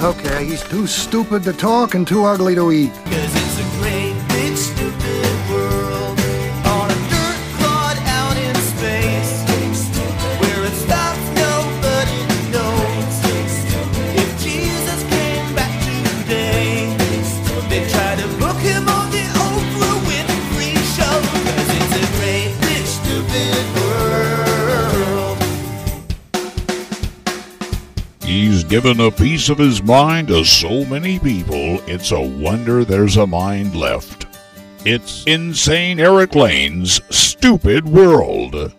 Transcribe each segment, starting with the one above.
Okay, he's too stupid to talk and too ugly to eat. Given a piece of his mind to so many people, it's a wonder there's a mind left. It's Insane Eric Lane's Stupid World.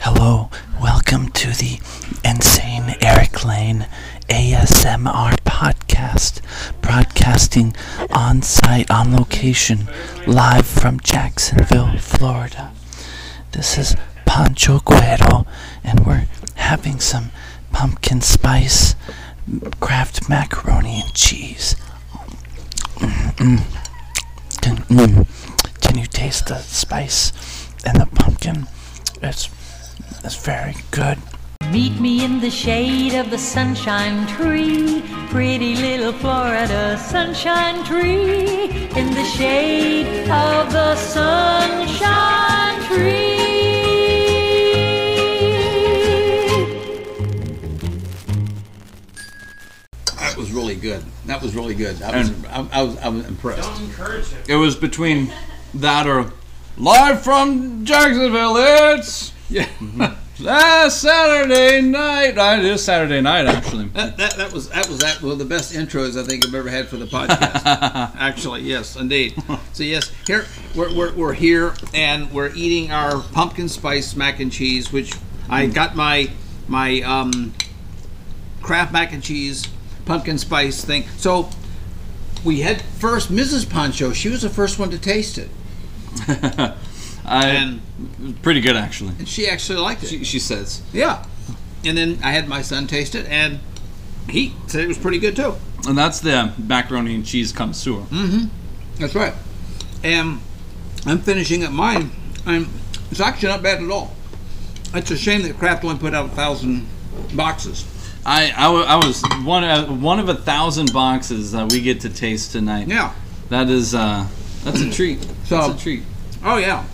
Hello, welcome to the Insane Eric Lane ASMR podcast, broadcasting on site, on location, live from Jacksonville, Florida. This is Pancho Guero, and we're having some pumpkin spice Kraft macaroni and cheese. Mm, mm. Can, mm. Can you taste the spice and the pumpkin? It's it's very good. Meet me in the shade of the sunshine tree, pretty little Florida sunshine tree. In the shade of the sunshine tree. That was really good. That was really good. I was, I, I was, I was impressed. Don't encourage It was between that or live from Jacksonville. It's Yeah, last Saturday night. I it is Saturday night actually. that, that, that was that was that one of the best intros I think I've ever had for the podcast. Actually, yes, indeed. So yes, here we're, we're, we're here and we're eating our pumpkin spice mac and cheese, which I got my my um, Kraft mac and cheese pumpkin spice thing. So we had first Mrs. Poncho. She was the first one to taste it, I and pretty good actually. and she actually liked it. She, she says. Yeah. And then I had my son taste it, and he said it was pretty good too. And that's the macaroni and cheese connoisseur. Mm-hmm. That's right. And I'm finishing up mine. I'm, it's actually not bad at all. It's a shame that Kraft only put out a thousand boxes. I, I, I was one uh, one of a thousand boxes that we get to taste tonight. Yeah. That is uh that's a treat. So- that's a treat. Oh yeah.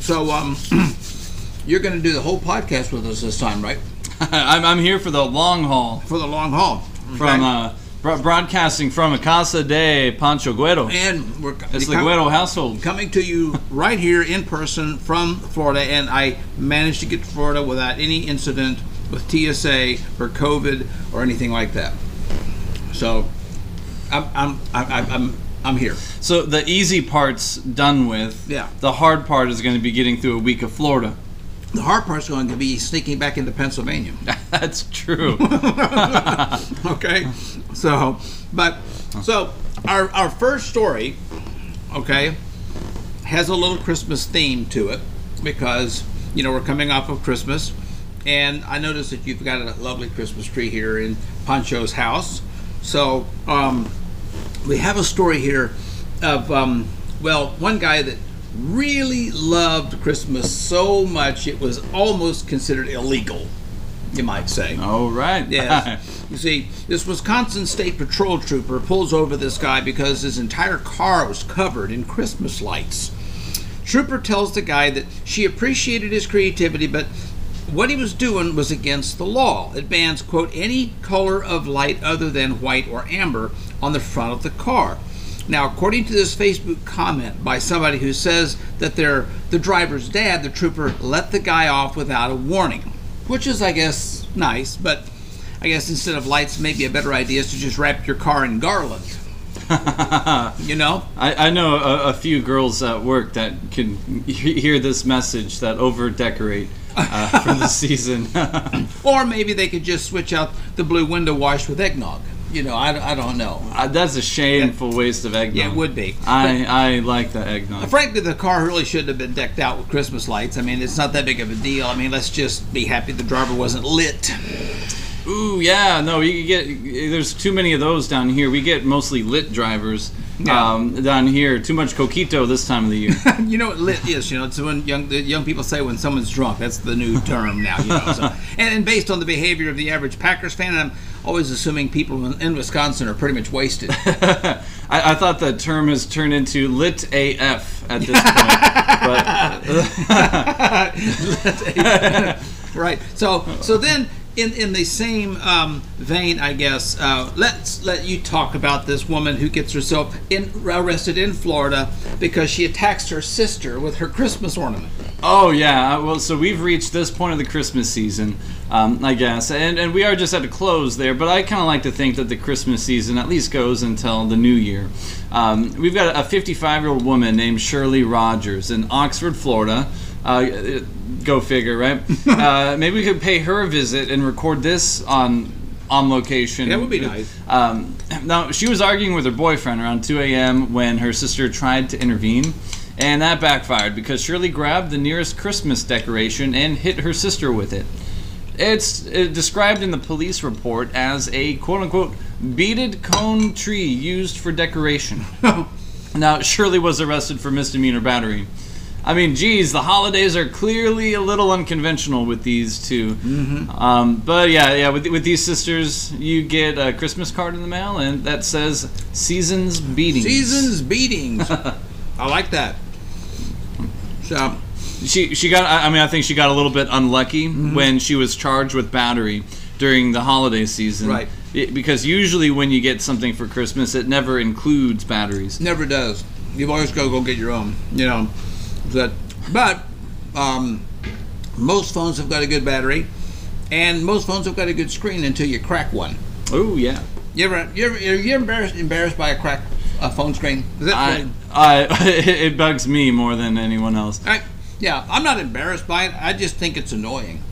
So um, you're going to do the whole podcast with us this time, right? I'm, I'm here for the long haul For the long haul. from uh, bro- broadcasting from a Casa de Pancho Guero. and we're It's the Guero household. coming to you right here in person from Florida, and I managed to get to Florida without any incident with TSA or COVID or anything like that. So, I'm I'm I'm I'm, I'm here. So the easy part's done with. Yeah. The hard part is going to be getting through a week of Florida. The hard part's going to be sneaking back into Pennsylvania. That's true. okay, so but so our our first story, okay, has a little Christmas theme to it because you know we're coming off of Christmas, and I noticed that you've got a lovely Christmas tree here in Pancho's house. So um, we have a story here of um, well one guy that really loved Christmas so much it was almost considered illegal, you might say. All right. Yes. you see, this Wisconsin State Patrol trooper pulls over this guy because his entire car was covered in Christmas lights. Trooper tells the guy that she appreciated his creativity, but what he was doing was against the law. It bans, quote, any color of light other than white or amber on the front of the car. Now, according to this Facebook comment by somebody who says that they're the driver's dad, the trooper let the guy off without a warning, which is, I guess, nice, but I guess instead of lights, maybe a better idea is to just wrap your car in garland. you know? I, I know a, a few girls at work that can he- hear this message that over decorate uh, for the season. Or maybe they could just switch out the blue window wash with eggnog. You know, I, I don't know. Uh, That's a shameful waste of eggnog. Yeah, it would be. I, I like the eggnog. Frankly, the car really shouldn't have been decked out with Christmas lights. I mean, it's not that big of a deal. I mean, let's just be happy the driver wasn't lit. Ooh, yeah, no, you get. There's too many of those down here. We get mostly lit drivers Yeah. um, down here. Too much coquito this time of the year. you know what lit is? You know, it's when young the young people say when someone's drunk. That's the new term now. You know, so, and, and based on the behavior of the average Packers fan, I'm always assuming people in, in Wisconsin are pretty much wasted. I, I thought the term has turned into lit AF at this point. but right. So so then in in the same um, vein, I guess uh, let's let you talk about this woman who gets herself in, arrested in Florida because she attacks her sister with her Christmas ornament. Oh yeah, well, so we've reached this point of the Christmas season, um, I guess, and and we are just at a close there. But I kind of like to think that the Christmas season at least goes until the New Year. Um, we've got a 55 year old woman named Shirley Rogers in Oxford, Florida. Uh, go figure, right? uh, maybe we could pay her a visit and record this on on location. That would be nice. Um, now, she was arguing with her boyfriend around 2 a.m. when her sister tried to intervene, and that backfired because Shirley grabbed the nearest Christmas decoration and hit her sister with it. It's uh, described in the police report as a quote unquote beaded cone tree used for decoration. now, Shirley was arrested for misdemeanor battery. I mean, geez, the holidays are clearly a little unconventional with these 2 Um, but yeah, yeah, with, with these sisters, you get a Christmas card in the mail, and that says "Seasons Beatings." Seasons beatings. I like that. So She she got. I I mean, I think she got a little bit unlucky Mm-hmm. when she was charged with battery during the holiday season. Right. It- because usually when you get something for Christmas, it never includes batteries. never does. You've always got to go get your own. You know that. But um, most phones have got a good battery, and most phones have got a good screen until you crack one. Oh yeah. You ever you ever you embarrassed embarrassed by a cracked uh, phone screen? Is that I, I it bugs me more than anyone else. I, yeah, I'm not embarrassed by it. I just think it's annoying.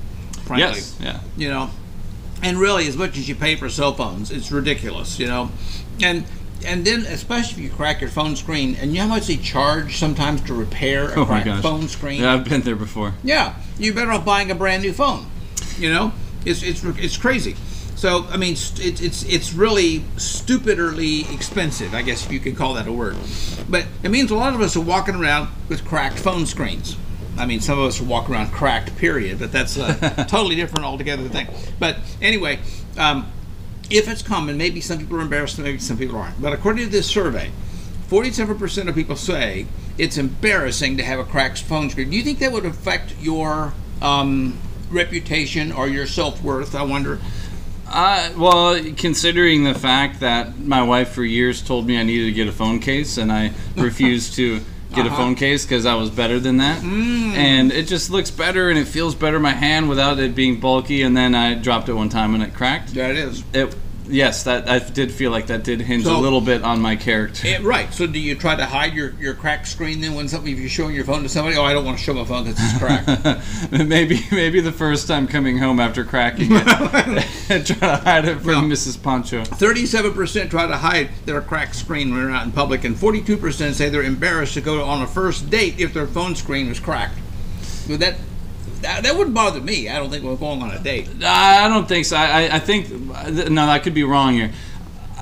Frankly. Yes. Yeah. you know and really as much as you pay for cell phones it's ridiculous you know and and then especially if you crack your phone screen and you know how much they charge sometimes to repair a Oh cracked phone screen? Yeah, I've been there before. yeah you're better off buying a brand new phone you know? It's it's it's crazy. So i mean it's it's it's really stupidly expensive i guess if you could call that a word. But it means a lot of us are walking around with cracked phone screens. I mean, some of us walk around cracked, period, but that's a totally different altogether thing. But anyway, um, if it's common, maybe some people are embarrassed, maybe some people aren't. But according to this survey, 47% of people say it's embarrassing to have a cracked phone screen. Do you think that would affect your um, reputation or your self worth? I wonder. Uh, well, considering the fact that my wife for years told me I needed to get a phone case, and I refused to get a Uh-huh. phone case because I was better than that, Mm. and it just looks better and it feels better in my hand without it being bulky. And then I dropped it one time and it cracked. That is. It, yes, that I did feel like that did hinge So- a little bit on my character. Eh, right. So, do you try to hide your, your cracked screen then when something if you're showing your phone to somebody? Oh, I don't want to show my phone because it's cracked. maybe maybe the first time coming home after cracking it, try to hide it from No. Mrs. Poncho. 37% try to hide their cracked screen when they're out in public, and 42% say they're embarrassed to go on a first date if their phone screen was cracked. Would that, that that wouldn't bother me. I don't think we're going on a date. I don't think so. I, I- think no, I could be wrong here.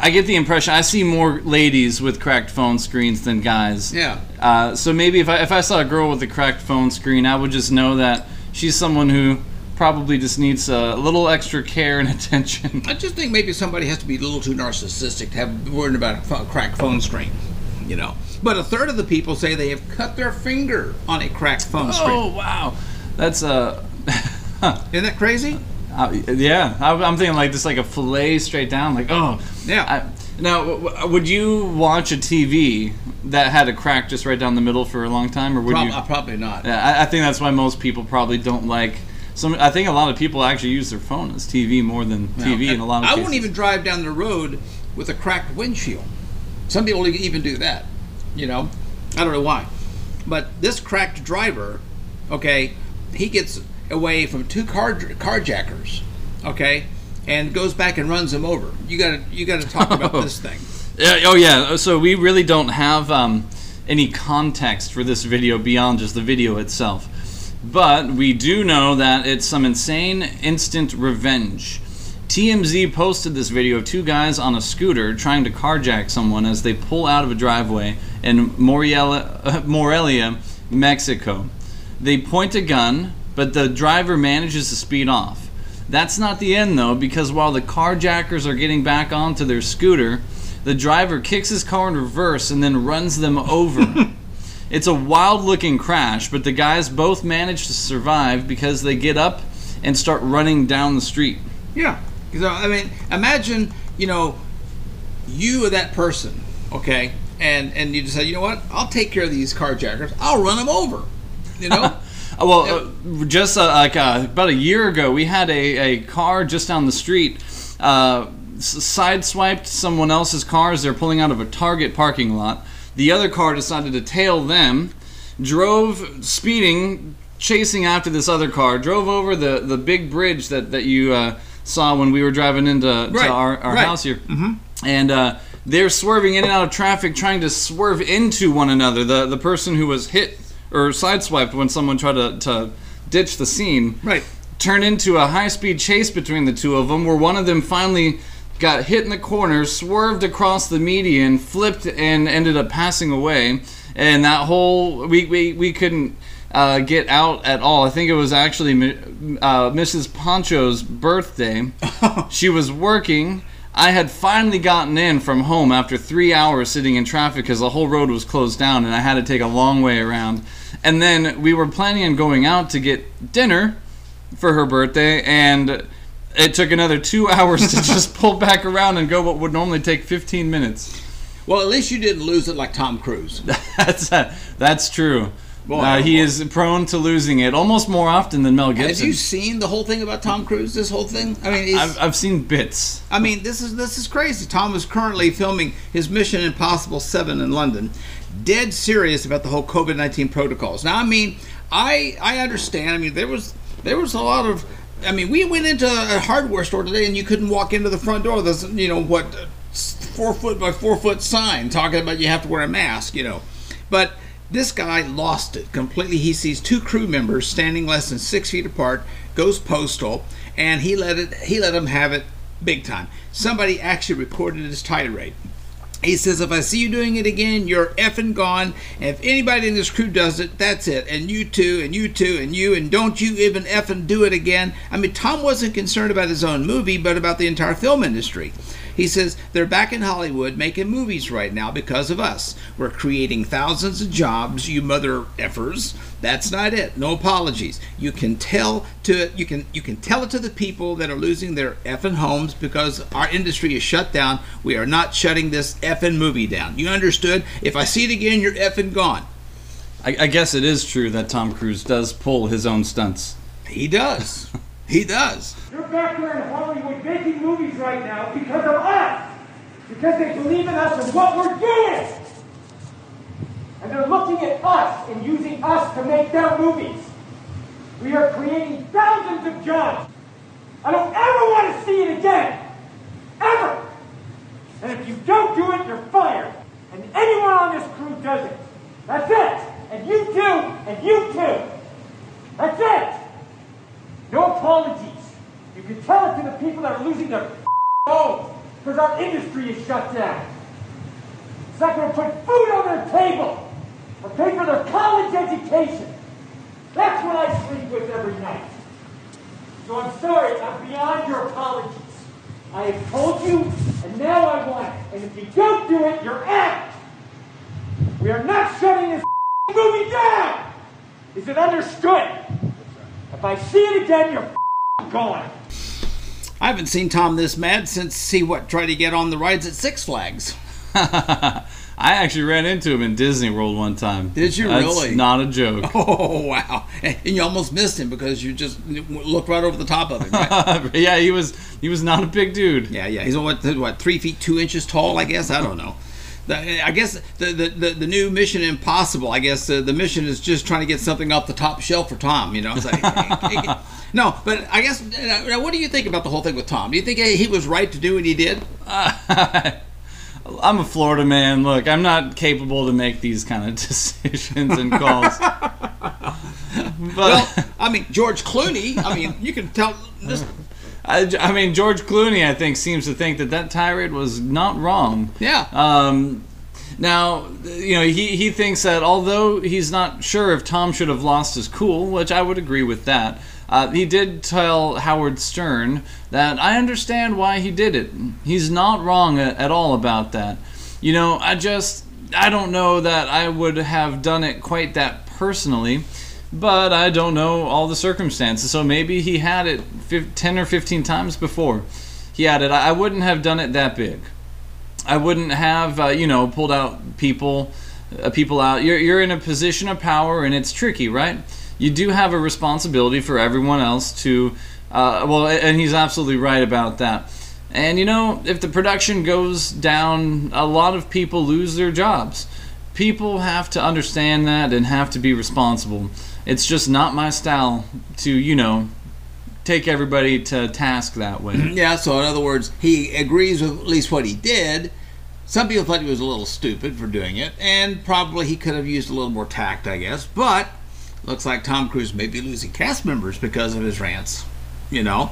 I get the impression I see more ladies with cracked phone screens than guys. Yeah. Uh, so maybe if I if I saw a girl with a cracked phone screen, I would just know that she's someone who probably just needs a little extra care and attention. I just think maybe somebody has to be a little too narcissistic to have worried about a cracked phone screen. You know. But a third of the people say they have cut their finger on a cracked phone Oh screen. Oh wow, that's uh, Isn't that crazy? uh, yeah. I, I'm thinking like just like a fillet straight down. Like oh Yeah. I, now, w- w- would you watch a TV that had a crack just right down the middle for a long time, or would Prob- you? uh, probably not. Yeah, I, I think that's why most people probably don't like. Some, I think a lot of people actually use their phone as TV more than TV in a lot of I cases. wouldn't even drive down the road with a cracked windshield. Some people even do that. You know, I don't know why, but this cracked driver, okay, he gets away from two car carjackers, okay, and goes back and runs them over. You got to you got to talk about this thing. Yeah, oh yeah. So we really don't have um, any context for this video beyond just the video itself, but we do know that it's some insane instant revenge. TMZ posted this video of two guys on a scooter trying to carjack someone as they pull out of a driveway in Morelia, Morelia Mexico. They point a gun, but the driver manages to speed off. That's not the end though, because while the carjackers are getting back onto their scooter, the driver kicks his car in reverse and then runs them over. it's a wild looking crash, but the guys both manage to survive because they get up and start running down the street. Yeah. So uh, I mean, imagine you know, you are that person, okay, and and you decide, you know what, I'll take care of these carjackers. I'll run them over. You know. Well, uh, just uh, like uh, about a year ago, we had a, a car just down the street uh, sideswiped someone else's car as they're pulling out of a Target parking lot. The other car decided to tail them, drove speeding, chasing after this other car, drove over the, the big bridge that, that you uh, saw when we were driving into to Right, our, our right. house here. And uh, they're swerving in and out of traffic, trying to swerve into one another. The, the person who was hit or sideswiped when someone tried to, to ditch the scene Right. Turn into a high speed chase between the two of them, where one of them finally got hit in the corner, swerved across the median, flipped, and ended up passing away. And that whole we we, we couldn't uh, get out at all. I think it was actually uh, Mrs. Poncho's birthday. she was working. I had finally gotten in from home after three hours sitting in traffic because the whole road was closed down and I had to take a long way around. And then we were planning on going out to get dinner for her birthday, and it took another two hours to just pull back around and go what would normally take 15 minutes. Well, at least you didn't lose it like Tom Cruise. That's that's true. Boy, uh, oh he boy. is prone to losing it almost more often than Mel Gibson. Have you seen the whole thing about Tom Cruise? This whole thing. I mean, I've, I've seen bits. I mean, this is this is crazy. Tom is currently filming his Mission Impossible Seven in London, dead serious about the whole COVID nineteen protocols. Now, I mean, I I understand. I mean, there was there was a lot of. I mean, we went into a hardware store today, and you couldn't walk into the front door. There's you know what, four foot by four foot sign talking about you have to wear a mask. You know, but. This guy lost it completely. He sees two crew members standing less than six feet apart, goes postal, and he let it. He let them have it big time. Somebody actually recorded his tirade. He says, if I see you doing it again, you're effing gone. And if anybody in this crew does it, that's it. And you too, and you too, and you, and don't you even effing do it again. I mean, Tom wasn't concerned about his own movie, but about the entire film industry. He says, they're back in Hollywood making movies right now because of us. We're creating thousands of jobs, you mother effers. That's not it. No apologies. You can tell to you can you can tell it to the people that are losing their effing homes because our industry is shut down. We are not shutting this effing movie down. You understood? If I see it again, you're effing gone. I, I guess it is true that Tom Cruise does pull his own stunts. He does. he does. You're back there in Hollywood making movies right now because of us. Because they believe in us and what we're doing. And they're looking at us and using us to make their movies. We are creating thousands of jobs. I don't ever want to see it again. Ever. And if you don't do it, you're fired. And anyone on this crew does it. That's it. And you too, and you too. That's it. No apologies. You can tell it to the people that are losing their homes because our industry is shut down. It's not going to put food on their table or pay for their college education. That's what I sleep with every night. So I'm sorry, I'm beyond your apologies. I have told you, and now I want it. And if you don't do it, you're out. We are not shutting this movie down. Is it understood? If I see it again, you're gone. I haven't seen Tom this mad since he what tried to get on the rides at Six Flags. I actually ran into him in Disney World one time. Did you That's really? Not a joke. Oh wow! And you almost missed him because you just looked right over the top of him. Right? yeah, he was he was not a big dude. yeah, yeah. He's what what three feet two inches tall? I guess I don't know. The, I guess the, the, the, new Mission Impossible. I guess uh, the mission is just trying to get something off the top shelf for Tom. You know, it's like, hey, no. But I guess uh, now, what do you think about the whole thing with Tom? Do you think he was right to do what he did? I'm a Florida man. Look, I'm not capable to make these kind of decisions and calls. but Well, I mean George Clooney. I mean, you can tell this. I, I mean, George Clooney, I think, seems to think that that tirade was not wrong. Yeah. Um, now, you know, he, he thinks that although he's not sure if Tom should have lost his cool, which I would agree with that, Uh, he did tell Howard Stern that I understand why he did it. He's not wrong at, at all about that. You know, I just I don't know that I would have done it quite that personally, but I don't know all the circumstances. So maybe he had it fif- 10 or 15 times before. He. I I wouldn't have done it that big. I wouldn't have, uh, you know, pulled out people, uh, people out. You're you're in a position of power, and it's tricky, right? You do have a responsibility for everyone else to, uh, well, and he's absolutely right about that. And you know, if the production goes down, a lot of people lose their jobs. People have to understand that and have to be responsible. It's just not my style to, you know, take everybody to task that way. Yeah, so in other words, he agrees with at least what he did. Some people thought he was a little stupid for doing it, and probably he could have used a little more tact, I guess. But looks like Tom Cruise may be losing cast members because of his rants, you know.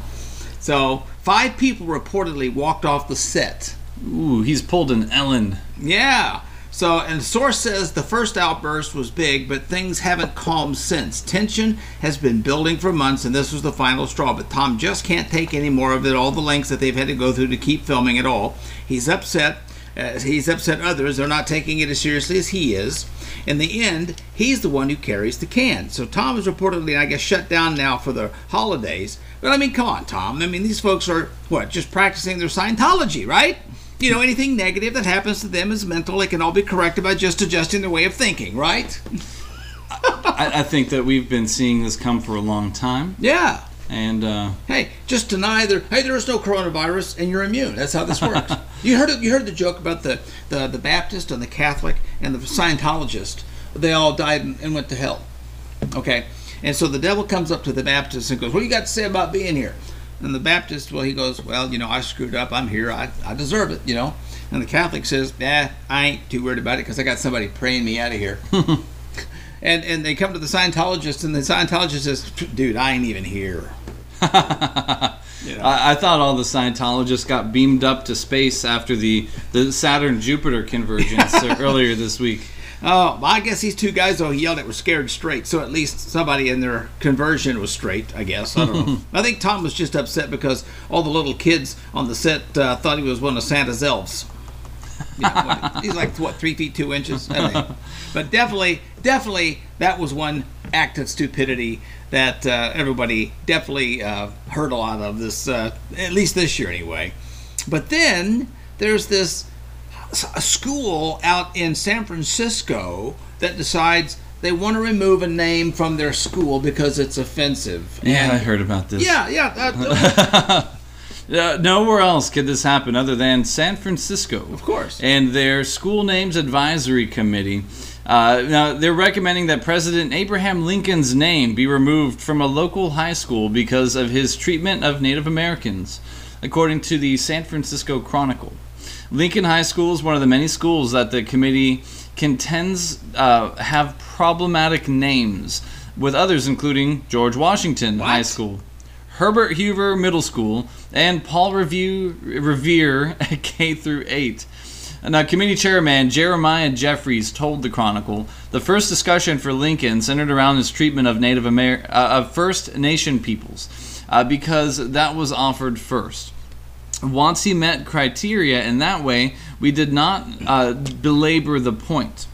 So five people reportedly walked off the set. Ooh, he's pulled an Ellen. Yeah. So, and the source says the first outburst was big, but things haven't calmed since. Tension has been building for months, and this was the final straw. But Tom just can't take any more of it. All the lengths that they've had to go through to keep filming it all. He's upset. Uh, he's upset others. They're not taking it as seriously as he is. In the end, he's the one who carries the can. So Tom is reportedly, I guess, shut down now for the holidays. But I mean, come on, Tom. I mean, these folks are what just practicing their Scientology, right? You know, anything negative that happens to them is mental. It can all be corrected by just adjusting their way of thinking, right? I, I think that we've been seeing this come for a long time, Yeah. and uh, Hey, just deny there. Hey, there is no coronavirus, and you're immune. That's how this works. you heard it, you heard the joke about the, the the Baptist and the Catholic and the Scientologist. They all died and, and went to hell. Okay, and so the devil comes up to the Baptist and goes, "What do you got to say about being here?" And the Baptist, well, he goes, "Well, you know, I screwed up. I'm here. I, I deserve it. You know." And the Catholic says, "Nah, I ain't too worried about it because I got somebody praying me out of here." and and they come to the Scientologist, and the Scientologist says, "Dude, I ain't even here." I, I thought all the Scientologists got beamed up to space after the the Saturn Jupiter convergence earlier this week. Oh, well, I guess these two guys though he yelled at were scared straight. So at least somebody in their conversion was straight. I guess I don't know. I think Tom was just upset because all the little kids on the set uh, thought he was one of Santa's elves. You know, what- he's like what three feet two inches. But definitely, definitely that was one act of stupidity that uh, everybody definitely uh, heard a lot of this. Uh, at least this year anyway. But then there's this a school out in San Francisco that decides they want to remove a name from their school because it's offensive. Yeah, I heard about this. Yeah, yeah. uh, Uh, nowhere else could this happen other than San Francisco. Of course. And their School Names Advisory Committee. Uh, now, they're recommending that President Abraham Lincoln's name be removed from a local high school because of his treatment of Native Americans, according to the San Francisco Chronicle. Lincoln High School is one of the many schools that the committee contends uh, have problematic names, with others including George Washington High School. Herbert Hoover Middle School, and Paul Revere, Revere K through 8. Now, committee chairman Jeremiah Jeffries told the Chronicle the first discussion for Lincoln centered around his treatment of Native Amer- uh, of First Nation peoples, uh, because that was offered first. Once he met criteria in that way, we did not uh, belabor the point.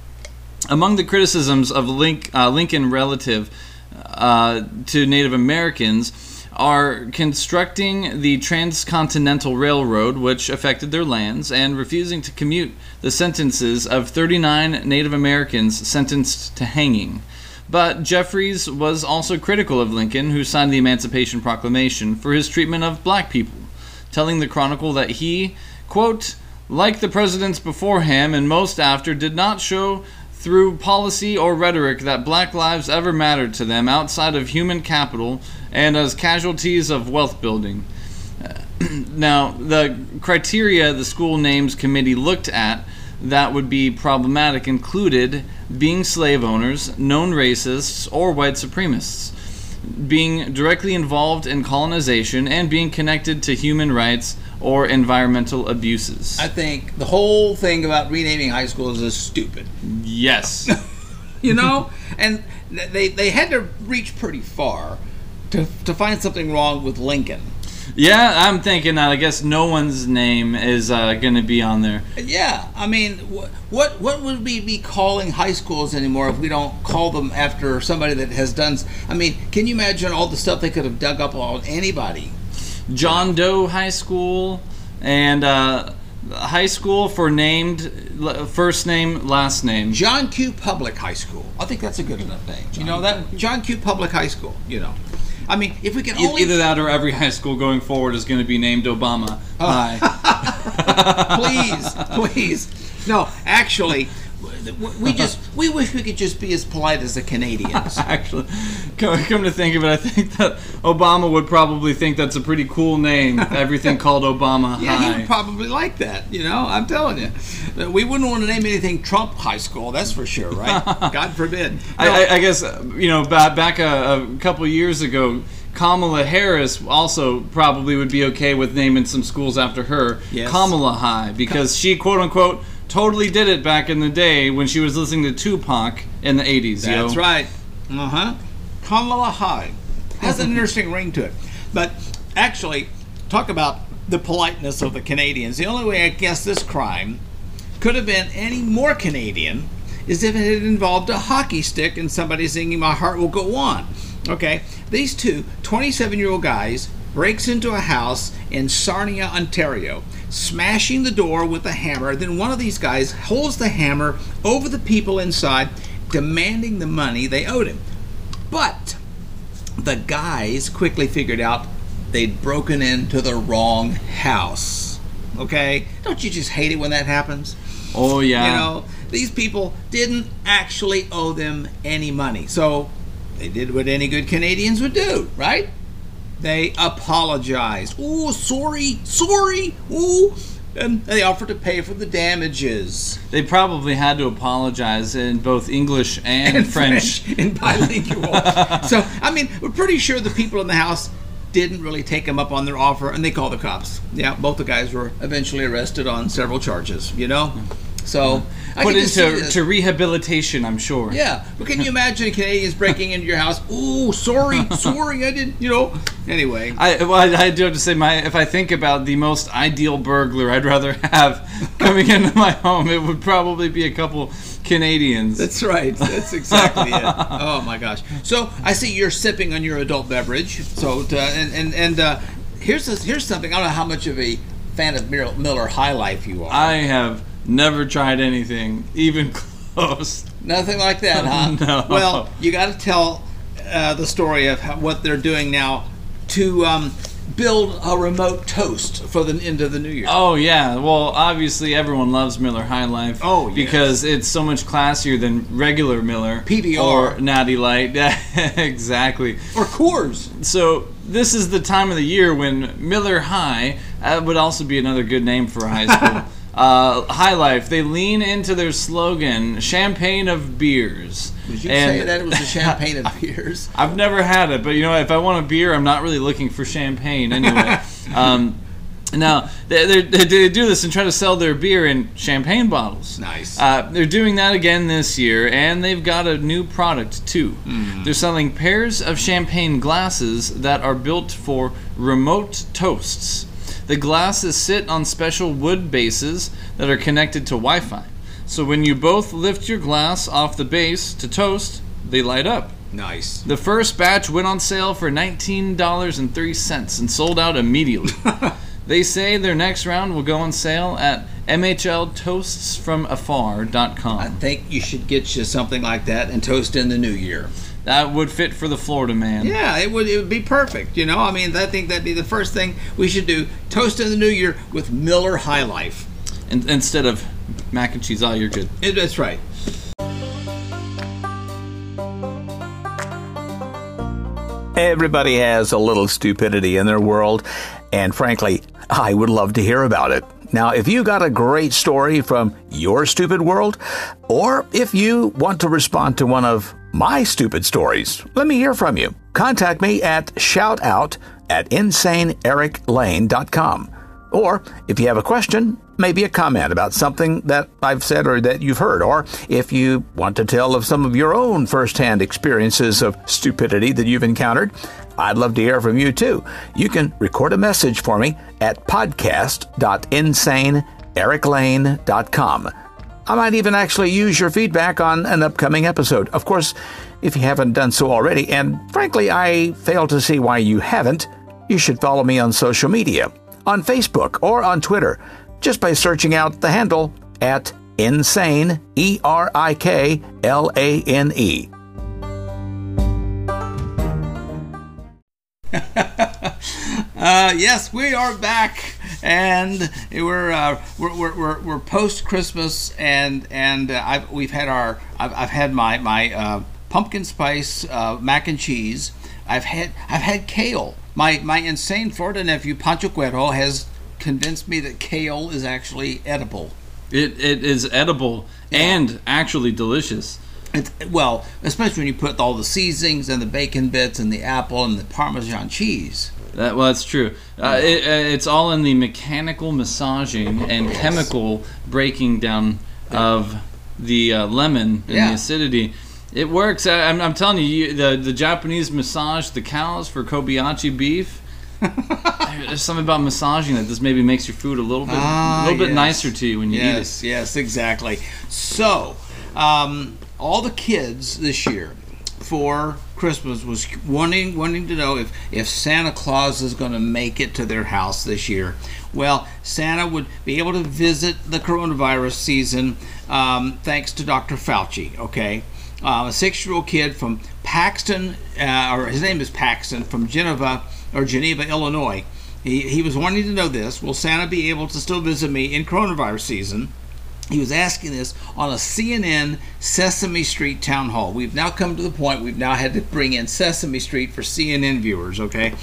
Among the criticisms of Link, uh, Lincoln relative uh, to Native Americans are constructing the Transcontinental Railroad, which affected their lands, and refusing to commute the sentences of 39 Native Americans sentenced to hanging. But Jeffries was also critical of Lincoln, who signed the Emancipation Proclamation, for his treatment of black people, telling the Chronicle that he, quote, like the presidents before him and most after, did not show through policy or rhetoric that black lives ever mattered to them outside of human capital and as casualties of wealth building. Now, the criteria the school names committee looked at that would be problematic included being slave owners, known racists, or white supremacists, being directly involved in colonization, and being connected to human rights or environmental abuses. I think the whole thing about renaming high schools is stupid. yes. You know, and they they had to reach pretty far to, to find something wrong with Lincoln. Yeah, I'm thinking that. I guess no one's name is uh, going to be on there. Yeah, I mean, wh- what what would we be calling high schools anymore if we don't call them after somebody that has done? s- I mean, can you imagine all the stuff they could have dug up on anybody? John Doe High School and uh, high school for named l- first name, last name. John Q. Public High School. I think that's a good enough name. You know that John Q. Public High School. You know, I mean, if we can E- only Either that or every high school going forward is going to be named Obama Oh. High. please, please. No, actually, we just we wish we could just be as polite as the Canadians. Actually, come, come to think of it, I think that Obama would probably think that's a pretty cool name. Everything called Obama Yeah, he would probably like that. You know, I'm telling you, we wouldn't want to name anything Trump High School. That's for sure, right? God forbid. I, No, I, I guess uh, you know back back a, a couple years ago, Kamala Harris also probably would be okay with naming some schools after her. Yes. Kamala High because she quote unquote totally did it back in the day when she was listening to Tupac in the 80s. yo. That's right. Uh huh. Kamala High has an interesting ring to it, but actually, talk about the politeness of the Canadians. The only way I guess this crime could have been any more Canadian is if it had involved a hockey stick and somebody singing "My Heart Will Go On." Okay, these two 27-year-old guys breaks into a house in Sarnia, Ontario, smashing the door with a hammer. Then one of these guys holds the hammer over the people inside, demanding the money they owed him. But the guys quickly figured out they'd broken into the wrong house. Okay? Don't you just hate it when that happens? Oh yeah. You know, these people didn't actually owe them any money. So they did what any good Canadians would do, right? They apologized. Ooh, sorry, sorry, ooh. And they offered to pay for the damages. They probably had to apologize in both English and, and French. French and bilingual. so, I mean, we're pretty sure the people in the house didn't really take them up on their offer, and they called the cops. Yeah, both the guys were eventually arrested on several charges. You know, so I Put into to rehabilitation, I'm sure. Yeah, but can you imagine Canadians breaking into your house? Ooh, sorry, sorry, I didn't. You know. Anyway, I, well, I, I do have to say, my if I think about the most ideal burglar I'd rather have coming into my home, it would probably be a couple Canadians. That's right. That's exactly it. Oh my gosh. So I see you're sipping on your adult beverage. So to, and and and uh, here's this, here's something. I don't know how much of a fan of Miller, Miller High Life you are. I have never tried anything even close. Nothing like that, huh? No. Well, you got to tell uh, the story of how, what they're doing now to um, build a remote toast for the end of the new year. Oh yeah, well obviously everyone loves Miller High Life. Oh, yes. because it's so much classier than regular Miller PBR. or Natty Light. exactly. Or Coors. So this is the time of the year when Miller High uh, would also be another good name for a high school. Uh, High Life. They lean into their slogan, "Champagne of beers." Did you And- say that it was a champagne of beers? I've never had it, but you know, if I want a beer, I'm not really looking for champagne anyway. um, now they, they, they do this and try to sell their beer in champagne bottles. Nice. Uh, they're doing that again this year, and they've got a new product too. They're selling pairs of champagne glasses that are built for remote toasts. The glasses sit on special wood bases that are connected to Wi-Fi. So when you both lift your glass off the base to toast, they light up. Nice. The first batch went on sale for $19.03 and sold out immediately. they say their next round will go on sale at mhltoastsfromafar.com. I think you should get you something like that and toast in the new year. That would fit for the Florida man. Yeah, it would it would be perfect. You know, I mean, I think that'd be the first thing we should do. Toast in the new year with Miller High Life. In, instead of mac and cheese, oh, you're good. It, that's right. Everybody has a little stupidity in their world, and frankly, I would love to hear about it. Now, if you got a great story from your stupid world, or if you want to respond to one of my stupid stories, let me hear from you. Contact me at shoutout at insaneericlane.com. Or if you have a question, maybe a comment about something that I've said or that you've heard, or if you want to tell of some of your own firsthand experiences of stupidity that you've encountered, I'd love to hear from you too. You can record a message for me at podcast.insaneericlane.com. I might even actually use your feedback on an upcoming episode. Of course, if you haven't done so already, and frankly, I fail to see why you haven't, you should follow me on social media, on Facebook or on Twitter, just by searching out the handle at insane, E R I K L A N E. Uh, yes, we are back, and we're uh, we're, we're, we're, we're post Christmas, and and uh, I've, we've had our I've, I've had my my uh, pumpkin spice uh, mac and cheese. I've had I've had kale. My my insane Florida nephew Pancho Guero has convinced me that kale is actually edible. It, it is edible and actually delicious. It's, well, especially when you put all the seasonings and the bacon bits and the apple and the Parmesan cheese. That, well, that's true. Uh, it, uh, it's all in the mechanical massaging and chemical breaking down of the uh, lemon and Yeah. the acidity. It works. I, I'm, I'm telling you, you, the the Japanese massage the cows for Kobayashi beef. There's something about massaging that just maybe makes your food a little bit Ah, a little bit yes. nicer to you when you eat it. yes, Yes, exactly. So, um, all the kids this year for Christmas was wanting wanting to know if if Santa Claus is going to make it to their house this year. Well, Santa would be able to visit the coronavirus season um, thanks to Dr. Fauci. Okay. Uh, a six-year-old kid from Paxton, uh, or his name is Paxton, from Geneva or Geneva, Illinois. He, he was wanting to know this. Will Santa be able to still visit me in coronavirus season? He was asking this on a CNN Sesame Street town hall. We've now come to the point we've now had to bring in Sesame Street for CNN viewers, okay?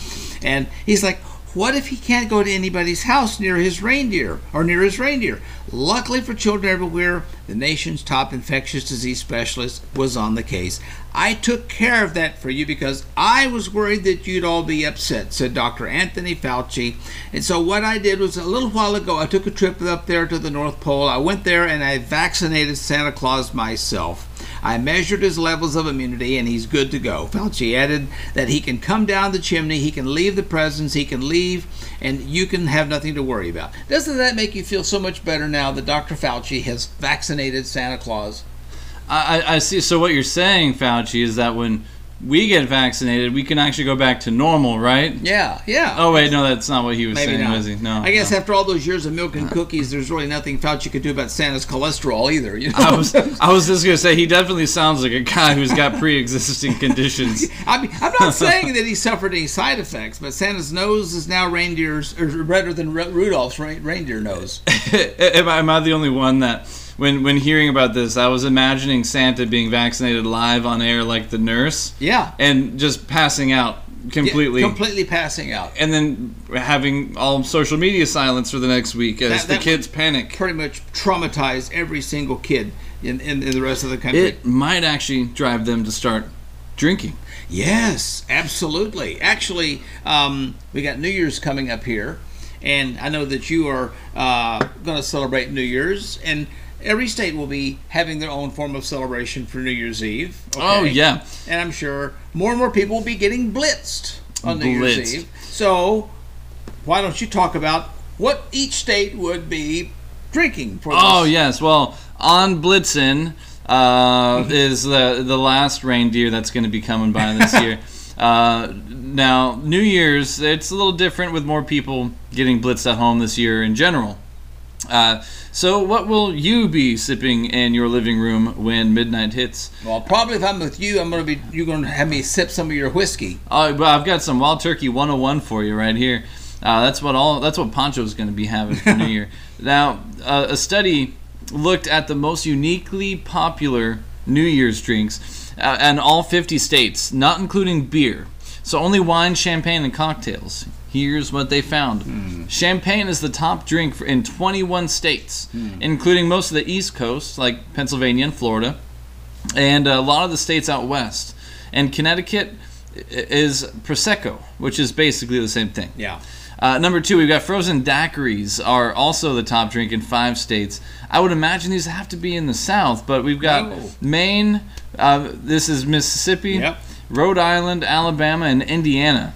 And he's like, what if he can't go to anybody's house near his reindeer or near his reindeer? Luckily for children everywhere, the nation's top infectious disease specialist was on the case. I took care of that for you because I was worried that you'd all be upset, said Dr. Anthony Fauci. And so what I did was a little while ago, I took a trip up there to the North Pole. I went there and I vaccinated Santa Claus myself. I measured his levels of immunity and he's good to go. Fauci added that he can come down the chimney, he can leave the presence, he can leave, and you can have nothing to worry about. Doesn't that make you feel so much better now that Dr. Fauci has vaccinated Santa Claus? I, I see. So what you're saying, Fauci, is that when we get vaccinated, we can actually go back to normal, right? Yeah, yeah. Oh wait, no, that's not what he was Maybe saying, not. was he? No. I guess no. after all those years of milk and cookies, there's really nothing Fauci could do about Santa's cholesterol either. You know? I was I was just gonna say he definitely sounds like a guy who's got pre-existing conditions. I mean, I'm not saying that he suffered any side effects, but Santa's nose is now reindeer's, or redder than Ru- Rudolph's reindeer nose. am, I, am I the only one that when when hearing about this, I was imagining Santa being vaccinated live on air like the nurse Yeah. and just passing out completely. Yeah, completely passing out. and then having all social media silence for the next week as That- the that- kids panic. Pretty much traumatize every single kid in, in, in the rest of the country. It might actually drive them to start drinking. Yes, absolutely. Actually, um, we got New Year's coming up here, and I know that you are uh, going to celebrate New Year's, and every state will be having their own form of celebration for New Year's Eve. Oh, yeah. and I'm sure more and more people will be getting blitzed on New Year's Eve. So, why don't you talk about what each state would be drinking for? Oh yes, well on Blitzen uh, is the the last reindeer that's going to be coming by this year. Uh, now New Year's it's a little different with more people getting blitzed at home this year in general. Uh, so what will you be sipping in your living room when midnight hits? Well, probably if I'm with you, I'm to be. You're to have me sip some of your whiskey. Uh, well, I've got some Wild Turkey 101 for you right here. Uh, that's what all. That's what Poncho's going to be having for New Year. Now, uh, a study looked at the most uniquely popular New Year's drinks uh, in all 50 states, not including beer. So only wine, champagne, and cocktails. Here's what they found: Champagne is the top drink for, in 21 states, including most of the East Coast, like Pennsylvania and Florida and a lot of the states out west. And Connecticut is prosecco, which is basically the same thing. Yeah. Uh, number two, we've got frozen daiquiris are also the top drink in five states. I would imagine these have to be in the South, but we've got. Maine. Uh, this is Mississippi. Yep. Rhode Island, Alabama, and Indiana.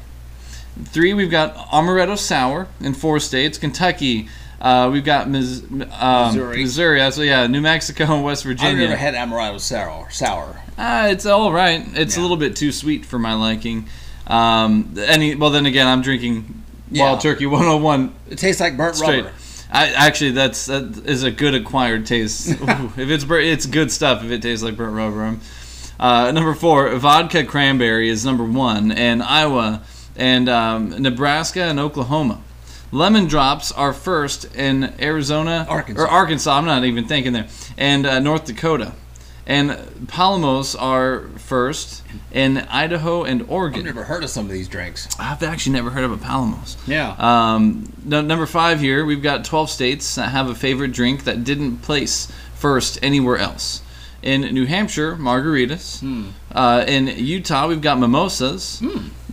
Three, we've got Amaretto Sour in four states. Kentucky, uh, we've got Mis- um, Missouri. Missouri. That's, yeah, New Mexico and West Virginia. I've never had amaretto sour. Sour. Ah, it's all right. It's a little bit too sweet for my liking. Um, any well, then again, I'm drinking Wild Turkey 101 It tastes like burnt straight. rubber. I actually that's that is a good acquired taste. Ooh, if it's bur- it's good stuff. If it tastes like burnt rubber. Uh, number four, vodka cranberry is number one, and Iowa and um, Nebraska and Oklahoma. Lemon drops are first in Arizona, Arkansas. or Arkansas. I'm not even thinking there, and uh, North Dakota, and Palomas are first in Idaho and Oregon. I've never heard of some of these drinks. I've actually never heard of a Palomas. Yeah. Um, no, number five here, we've got 12 states that have a favorite drink that didn't place first anywhere else. In New Hampshire, margaritas. Uh, in Utah, we've got mimosas.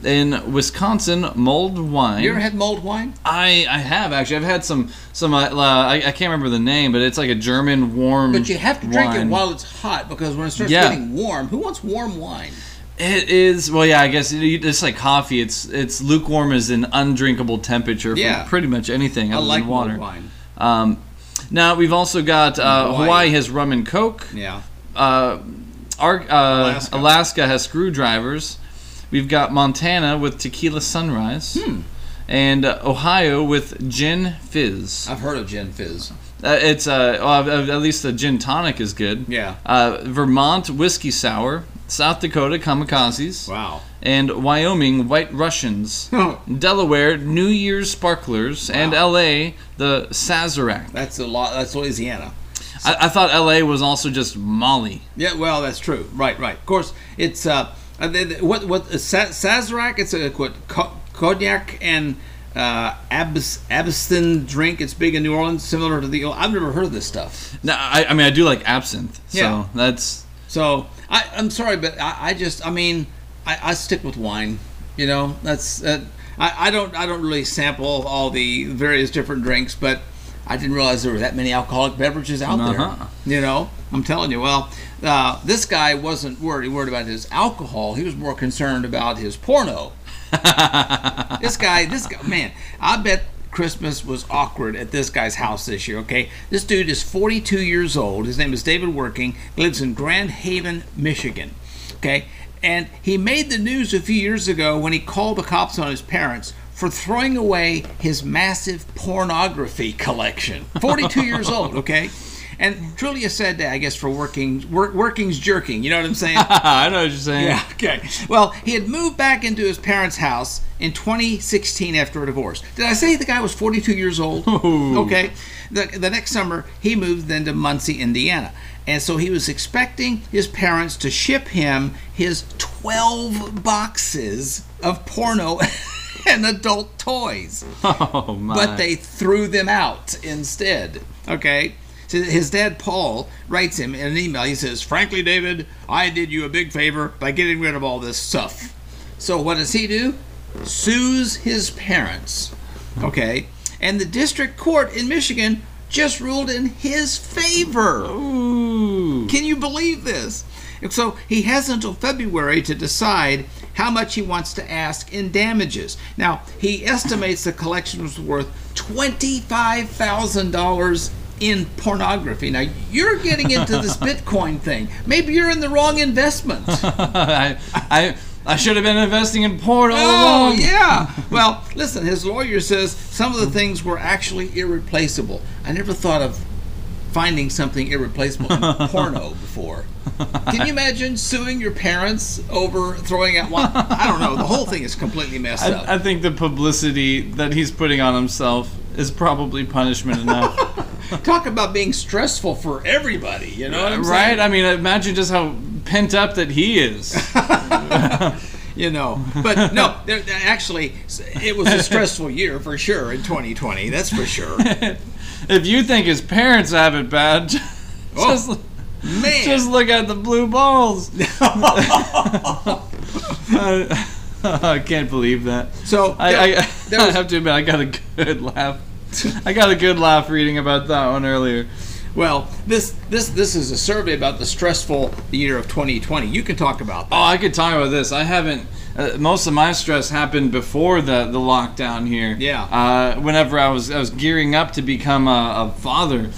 In Wisconsin, mulled wine. you ever had mulled wine? I, I have actually. I've had some some. Uh, I, I can't remember the name, but it's like a German warm. But you have to drink wine. it while it's hot because when it starts Yeah. getting warm, who wants warm wine? It is well, yeah. I guess it's like coffee. It's it's lukewarm is an undrinkable temperature for Yeah. pretty much anything I other like than water. wine. Um, now we've also got uh, Hawaii. Hawaii. has rum and coke. Yeah. Uh, Ar- uh, Alaska. Alaska. has screwdrivers. We've got Montana with tequila sunrise. Hmm. And uh, Ohio with gin fizz. I've heard of gin fizz. Uh, it's uh, well, at least the gin tonic is good. Yeah. Uh, Vermont whiskey sour. South Dakota kamikazes. Wow. And Wyoming white Russians. Delaware New Year's sparklers. And L.A. the Sazerac. That's a lot. That's Louisiana. I, I thought L.A. was also just Molly. Yeah, well, that's true. Right, right. Of course, it's uh, uh, what what uh, Sazerac? It's a what cognac and uh, abs absinthe drink. It's big in New Orleans, similar to the. I've never heard of this stuff. No, I, I mean I do like absinthe. So Yeah. that's So I, I'm sorry, but I, I just I mean I, I stick with wine. You know, that's uh, I, I don't I don't really sample all the various different drinks, but I didn't realize there were that many alcoholic beverages out Uh-huh. there. You know, I'm telling you. Well, uh, this guy wasn't worried worried about his alcohol. He was more concerned about his porno. this guy, this guy, man, I bet Christmas was awkward at this guy's house this year, okay? This dude is 42 years old. His name is David Werking. He lives in Grand Haven, Michigan, okay? And he made the news a few years ago when he called the cops on his parents for throwing away his massive pornography collection. 42 years old, okay? And truly a sad day, I guess, for Werking, work, Werking's jerking. You know what I'm saying? I know what you're saying. Yeah, okay. Well, he had moved back into his parents' house in 2016 after a divorce. Did I say the guy was 42 years old? Okay. The, the next summer, he moved then to Muncie, Indiana. And so he was expecting his parents to ship him his 12 boxes of porno and adult toys Oh my. but they threw them out instead. Okay. So his dad Paul writes him in an email. He says, "Frankly, David, I did you a big favor by getting rid of all this stuff." So what does he do? Sues his parents. Okay. And the district court in Michigan just ruled in his favor. Ooh. Can you believe this? And so he has until February to decide how much he wants to ask in damages. Now, he estimates the collection was worth $25,000 in pornography. Now, you're getting into this Bitcoin thing. Maybe you're in the wrong investment. I, I I should have been investing in porn all Oh, along. yeah. Well, listen, his lawyer says some of the things were actually irreplaceable. I never thought of finding something irreplaceable in porno before. Can you imagine suing your parents over throwing out one? I don't know. The whole thing is completely messed up. I, I think the publicity that he's putting on himself is probably punishment enough. Talk about being stressful for everybody. You know what I'm right? I mean, imagine just how pent up that he is. you know, but no, there, actually, it was a stressful year for sure in 2020. That's for sure. if you think his parents have it bad, just, Oh, Man, just look at the blue balls. I, I can't believe that. so I, I, there I have to admit, I got a good laugh. I got a good laugh reading about that one earlier. Well, this this this is a survey about the stressful year of 2020. You can talk about that. Oh, I could talk about this. I haven't. Uh, most of my stress happened before the, the lockdown here. Yeah. Uh, whenever I was I was gearing up to become a, a father,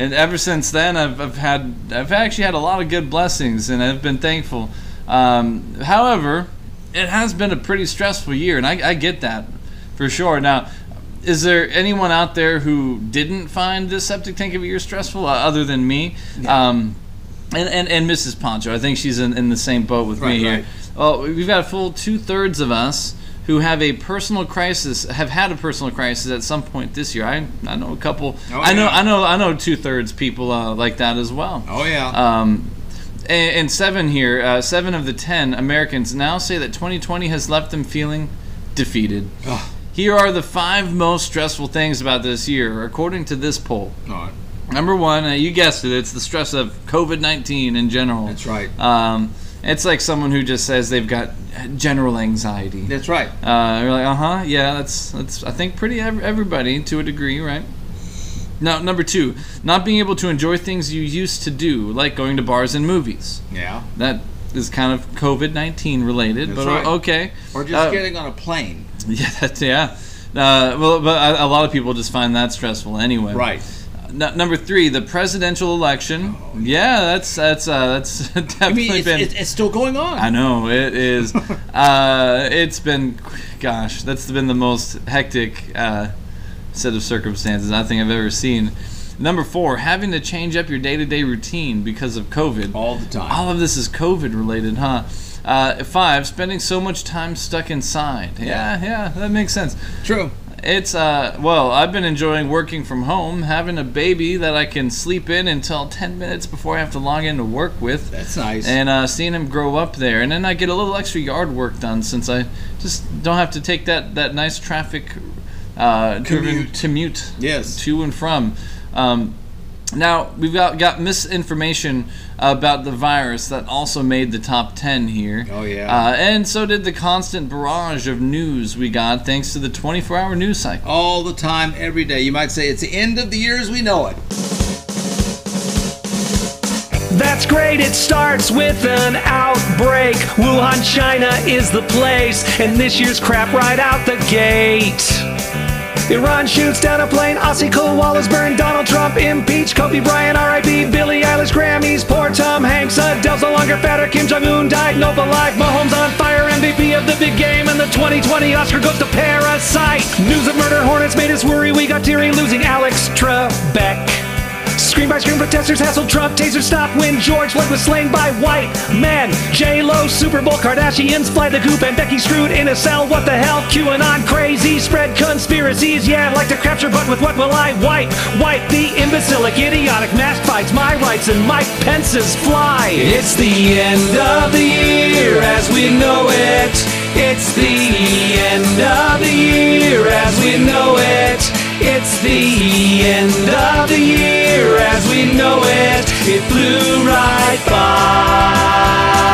and ever since then I've, I've had I've actually had a lot of good blessings, and I've been thankful. Um, however, it has been a pretty stressful year, and I, I get that for sure. Now, is there anyone out there who didn't find this septic tank of a year stressful, uh, other than me? Um, and, and, and Mrs. Pancho, I think she's in, in the same boat with Right, me here. right. Well, we've got a full two thirds of us who have a personal crisis, have had a personal crisis at some point this year. I, I know a couple. Oh, I know yeah. I know I know two thirds people uh, like that as well. Oh yeah. Um, and, and seven here, uh, seven of the ten Americans now say that 2020 has left them feeling defeated. Here are the five most stressful things about this year, according to this poll. All right. Number one, uh, you guessed it, it's the stress of COVID 19 in general. That's right. Um, it's like someone who just says they've got general anxiety. That's right. Uh, you're like, uh huh, yeah, that's that's I think pretty ev- everybody to a degree, right? Now, number two, not being able to enjoy things you used to do, like going to bars and movies. Yeah. That is kind of COVID nineteen related, That's but right. okay. Or just Uh, getting on a plane. Yeah, that's yeah. Uh, well, but a, a lot of people just find that stressful anyway. Right. N- number three, the presidential election. yeah, that's that's uh, that's I definitely mean, it's, been. it's, it's still going on. I know it is. uh, it's been, gosh, that's been the most hectic uh, set of circumstances I think I've ever seen. Number four, having to change up your day-to-day routine because of COVID. All the time. All of this is COVID related, huh? Uh, five, spending so much time stuck inside. Yeah, yeah, that makes sense. True. It's uh well, I've been enjoying working from home, having a baby that I can sleep in until 10 minutes before I have to log in to work with. That's nice. And uh, seeing him grow up there, and then I get a little extra yard work done since I just don't have to take that that nice traffic uh, Commute. commute Yes. to and from. Um, now we've got got misinformation about the virus that also made the top ten here. Oh, yeah. uh, and so did the constant barrage of news we got thanks to the 24-hour news cycle. All the time, every day. You might say it's the end of the year as we know it. That's great, it starts with an outbreak. Wuhan, China is the place, and this year's crap right out the gate. Iran shoots down a plane, Aussie koalas burn, Donald Trump. Impeached, Kobe Bryant, RIP, Billie Eilish, Grammys, poor Tom Hanks, Adele's no longer fatter, Kim Jong Un died, Nova Live, Mahomes on fire, MVP of the big game, and the 2020 Oscar goes to Parasite. News of murder hornets made us worry, we got teary losing Alex Trebek. Scream by scream protesters hassled Trump, taser stop when George Floyd was slain by white men. J Lo, Super Bowl, Kardashians fly the coop, and Becky screwed in a cell. What the hell? QAnon crazy, spread conspiracies. Yeah, like to capture, but with what will I wipe? Wipe the imbecilic, idiotic mask fights, my rights, and Mike Pence's fly. It's the end of the year as we know it. It's the end of the year as we know it. It's the end of the year as we know it. It flew right by.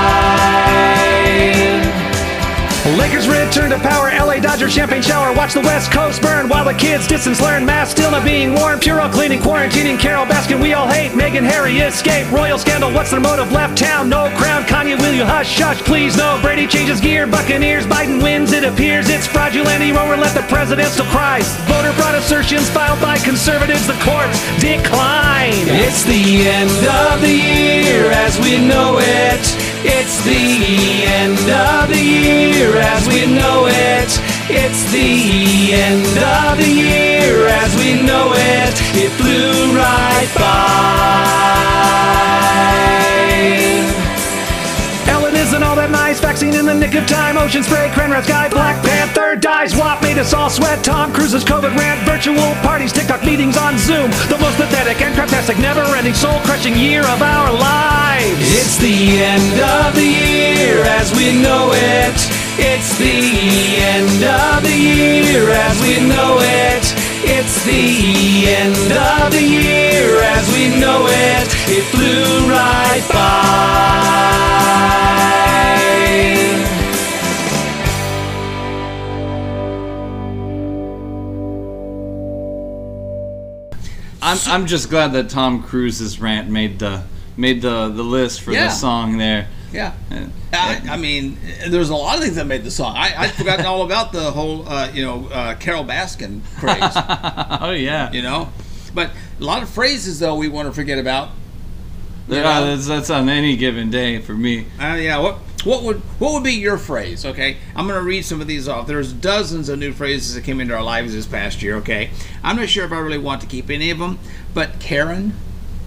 Lakers return to power. LA Dodgers champagne shower. Watch the West Coast burn while the kids distance learn. Masks still not being worn. Puro cleaning, quarantining. Carole Baskin, we all hate. Meghan Harry escape. Royal scandal. What's their motive? Left town. No crown. Kanye, will you hush? Hush, please. No. Brady changes gear. Buccaneers. Biden wins. It appears it's fraudulent. Rower let the president still cries. Voter fraud assertions filed by conservatives. The courts decline. It's the end of the year as we know it. It's the end of the year as we know it. It's the end of the year as we know it. It flew right by. Vaccine in the nick of time. Ocean spray, Cranrad guy. Black Panther dies. WAP made us all sweat. Tom Cruise's COVID rant. Virtual parties, TikTok meetings on Zoom. The most pathetic and craptastic, never-ending, soul-crushing year of our lives. It's the end of the year as we know it. It's the end of the year as we know it. It's the end of the year as we know it. It flew right by. I'm, I'm just glad that Tom Cruise's rant made the made the the list for Yeah. the song there. Yeah. I, I mean, there's a lot of things that made the song. I, I'd forgotten all about the whole, uh, you know, uh, Carole Baskin craze. oh yeah. You know, but a lot of phrases though we want to forget about. Yeah, that's, that's on any given day for me. Uh, yeah. What what would what would be your phrase? Okay, I'm going to read some of these off. There's dozens of new phrases that came into our lives this past year. Okay, I'm not sure if I really want to keep any of them, but Karen,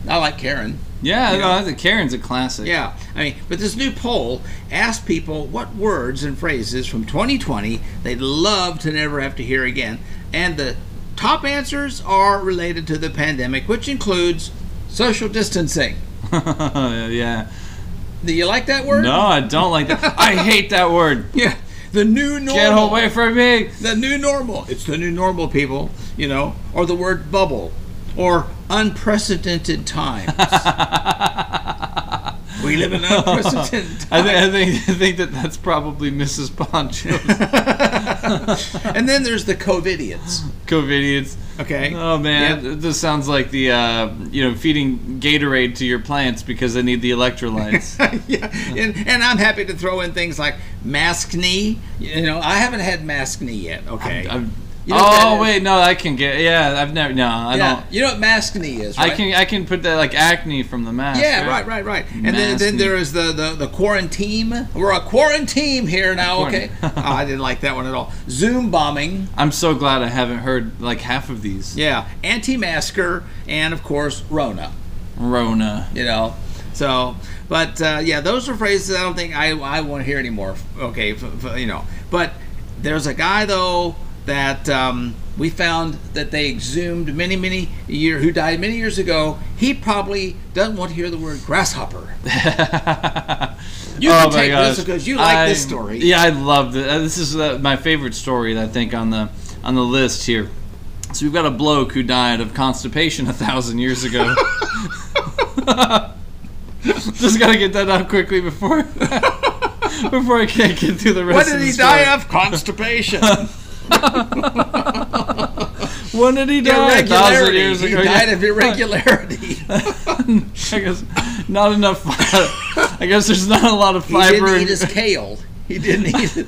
I like Karen. Yeah, You no, know? the Karen's a classic. Yeah, I mean, but this new poll asked people what words and phrases from 2020 they'd love to never have to hear again, and the top answers are related to the pandemic, which includes social distancing. yeah. Do you like that word? No, I don't like that. I hate that word. Yeah, the new normal. Get away from me. The new normal. It's the new normal, people. You know, or the word bubble, or unprecedented times. we live in unprecedented. I, think, I think I think that that's probably Mrs. Pancho. and then there's the COVIDians. COVIDians. Okay. Oh man, this sounds like the uh, you know feeding Gatorade to your plants because they need the electrolytes. yeah, and, and I'm happy to throw in things like mask knee. You know, I haven't had mask knee yet. Okay. I'm- You know what that oh wait, no, I can get. Yeah, I've never. No, I yeah. don't. You know what mask knee is, right? I can I can put that like acne from the mask. Yeah, right, right, right. And then, then there is the, the, the quarantine. We're a quarantine here now, okay? Oh, I didn't like that one at all. Zoom bombing. I'm so glad I haven't heard like half of these. Yeah. Anti masker. And, of course, Rona. Rona. You know? So, but uh, yeah, those are phrases I don't think I, I want to hear anymore. Okay, f- f- you know. But there's a guy, though, that um, we found that they exhumed many, many year who died many years ago. He probably doesn't want to hear the word grasshopper. You can take this because you like this story. Yeah, I love it. This is uh, my favorite story. I think on the on the list here. So we've got a bloke who died of constipation a thousand years ago. Just gotta get that out quickly before before I can't get through the rest. What did he story. die of? Constipation. When did he die? A thousand irregularity. years He died of irregularity. I guess not enough. I guess there's not a lot of fiber. he didn't in- eat his kale. He didn't eat it.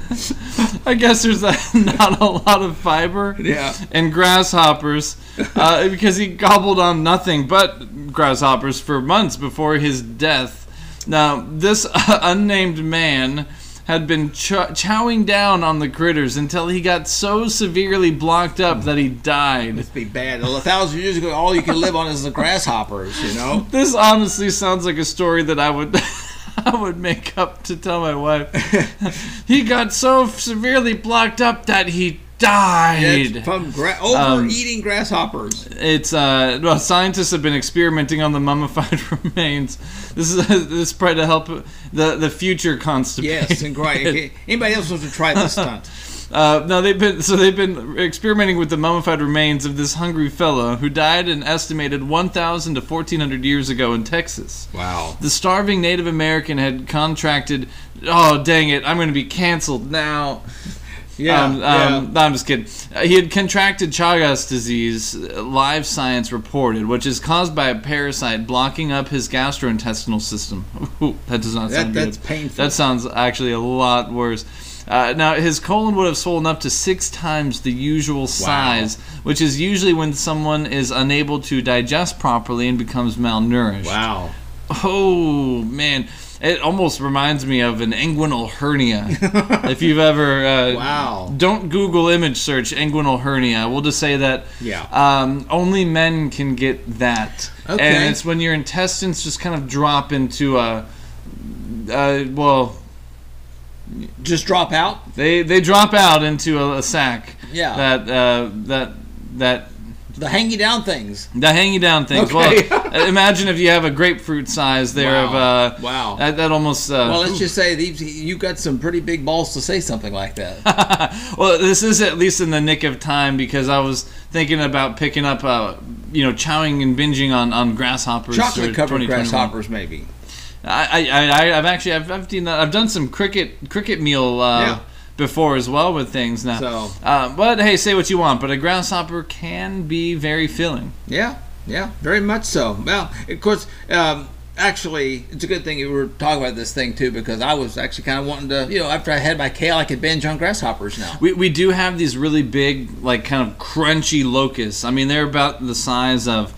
I guess there's a, not a lot of fiber Yeah. and grasshoppers uh, because he gobbled on nothing but grasshoppers for months before his death. Now, this unnamed man had been ch- chowing down on the critters until he got so severely blocked up that he died. Must be bad. A thousand years ago, all you could live on is the grasshoppers. You know. This honestly sounds like a story that I would I would make up to tell my wife. he got so severely blocked up that he died. From gra- overeating grasshoppers. It's uh well scientists have been experimenting on the mummified remains. This is this is probably to help the the future constipation. Yes, and great. Anybody else wants to try this stunt? Uh, no, they've been so they've been experimenting with the mummified remains of this hungry fellow who died an estimated 1,000 to 1,400 years ago in Texas. Wow. The starving Native American had contracted. Oh dang it! I'm going to be canceled now. Yeah, Um, um, No, I'm just kidding. Uh, he had contracted Chagas disease. uh, Live Science reported, which is caused by a parasite blocking up his gastrointestinal system. Ooh, that does not That- sound that's good. painful. That sounds actually a lot worse. Uh, now, his colon would have swollen up to six times the usual size, which is usually when someone is unable to digest properly and becomes malnourished. Wow. Oh man, it almost reminds me of an inguinal hernia. if you've ever uh, Wow. don't Google image search inguinal hernia. We'll just say that Yeah. um, only men can get that, Okay. and it's when your intestines just kind of drop into a, uh, well, Just drop out. they they drop out into a, a sack. Yeah. That uh, that that The hanging down things. the hanging down things. Okay. Well, imagine if you have a grapefruit size there of Wow. uh, Wow. That, that almost. Uh, Well, let's just say these, you got some pretty big balls to say something like that. well, this is at least in the nick of time because I was thinking about picking up, uh, you know, chowing and binging on, on grasshoppers. Chocolate covered grasshoppers, maybe. I, I, I, I've actually I've, I've done I've done some cricket cricket meal uh, Yeah. Before as well with things now. So- uh, but hey, say what you want, but a grasshopper can be very filling. Yeah. Yeah, very much so. Well, of course, um, actually, it's a good thing you were talking about this thing too, because I was actually kind of wanting to, you know, after I had my kale, I could binge on grasshoppers now. We, we do have these really big, like kind of crunchy locusts. I mean, they're about the size of,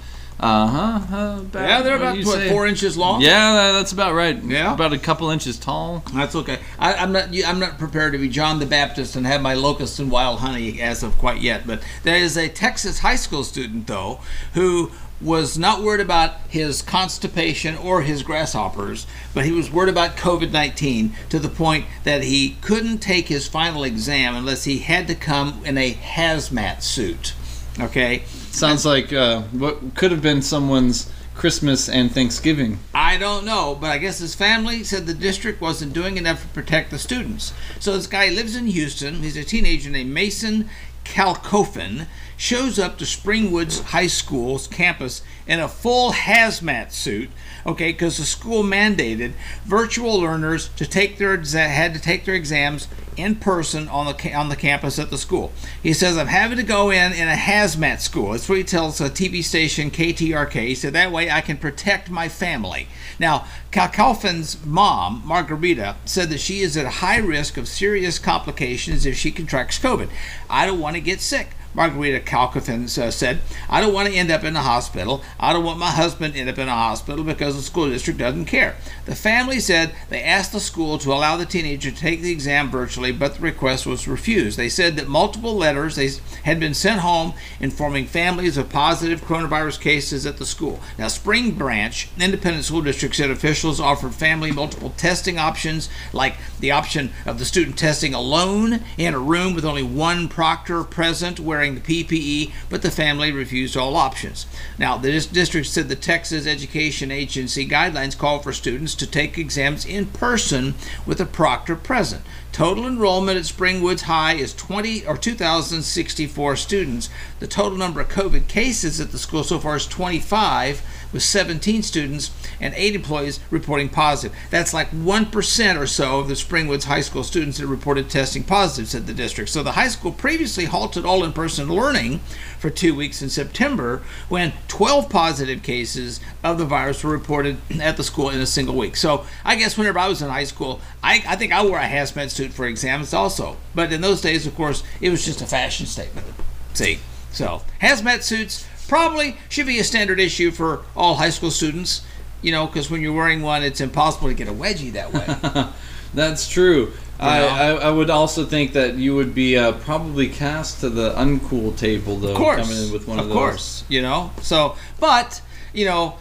uh huh. Uh, about, Yeah, they're about what, four inches long. Yeah, that's about right. Yeah. about a couple inches tall. That's okay. I, I'm not. I'm not prepared to be John the Baptist and have my locusts and wild honey as of quite yet. But there is a Texas high school student though who was not worried about his constipation or his grasshoppers, but he was worried about COVID-19 to the point that he couldn't take his final exam unless he had to come in a hazmat suit. Okay. Sounds like uh, what could have been someone's Christmas and Thanksgiving. I don't know, but I guess his family said the district wasn't doing enough to protect the students. So this guy lives in Houston. He's a teenager named Mason Kalkofen. Shows up to Springwoods High School's campus in a full hazmat suit. Okay, because the school mandated virtual learners to take their had to take their exams in person on the on the campus at the school. He says, "I'm having to go in in a hazmat school." That's what he tells a TV station KTRK. He said that way I can protect my family. Now, Kalkofen's mom, Margarita, said that she is at high risk of serious complications if she contracts COVID. I don't want to get sick. Margarita Kalkofen uh, said, I don't want to end up in the hospital. I don't want my husband to end up in a hospital because the school district doesn't care. The family said they asked the school to allow the teenager to take the exam virtually, but the request was refused. They said that multiple letters they had been sent home informing families of positive coronavirus cases at the school. Now, Spring Branch Independent School District said officials offered family multiple testing options, like the option of the student testing alone in a room with only one proctor present the PPE, but the family refused all options. Now, the district said the Texas Education Agency guidelines call for students to take exams in person with a proctor present. Total enrollment at Springwoods High is 20 or 2,064 students. The total number of COVID cases at the school so far is 25, with 17 students and 8 employees reporting positive. That's like 1% or so of the Springwoods High School students that reported testing positive, said the district. So the high school previously halted all in person learning for two weeks in September when 12 positive cases of the virus were reported at the school in a single week. So I guess whenever I was in high school, I, I think I wore a hazmat suit for exams also. But in those days, of course, it was just a fashion statement. See? So hazmat suits probably should be a standard issue for all high school students. You know, because when you're wearing one, it's impossible to get a wedgie that way. That's true. I? I, I would also think that you would be uh, probably cast to the uncool table, though, of course, coming in with one of, of those. course, you know. So, but you know,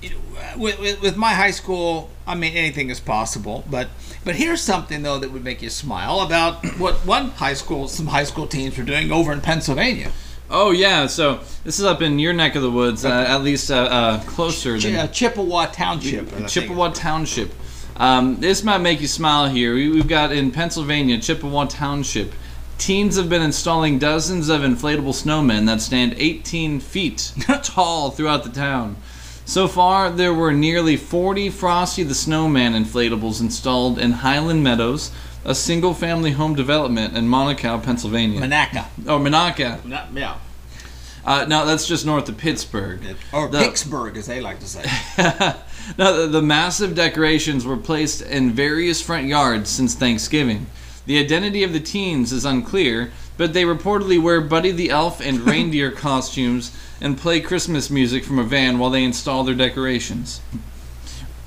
you know, with, with, with my high school, I mean, anything is possible. But but here's something though that would make you smile about what one high school, some high school teams were doing over in Pennsylvania. Oh yeah, so this is up in your neck of the woods, uh, at least uh, uh, closer Ch- than uh, Chippewa Township. I think. Chippewa Township. Um, this might make you smile here. We, we've got in Pennsylvania, Chippewa Township. Teens have been installing dozens of inflatable snowmen that stand 18 feet tall throughout the town. So far, there were nearly 40 Frosty the Snowman inflatables installed in Highland Meadows, a single family home development in Monaco, Pennsylvania. Monaca. oh, Monaca. Not- yeah. Uh, no, that's just north of Pittsburgh. Or The- Pittsburgh, as they like to say. now, the, the massive decorations were placed in various front yards since Thanksgiving. The identity of the teens is unclear, but they reportedly wear Buddy the Elf and reindeer costumes and play Christmas music from a van while they install their decorations.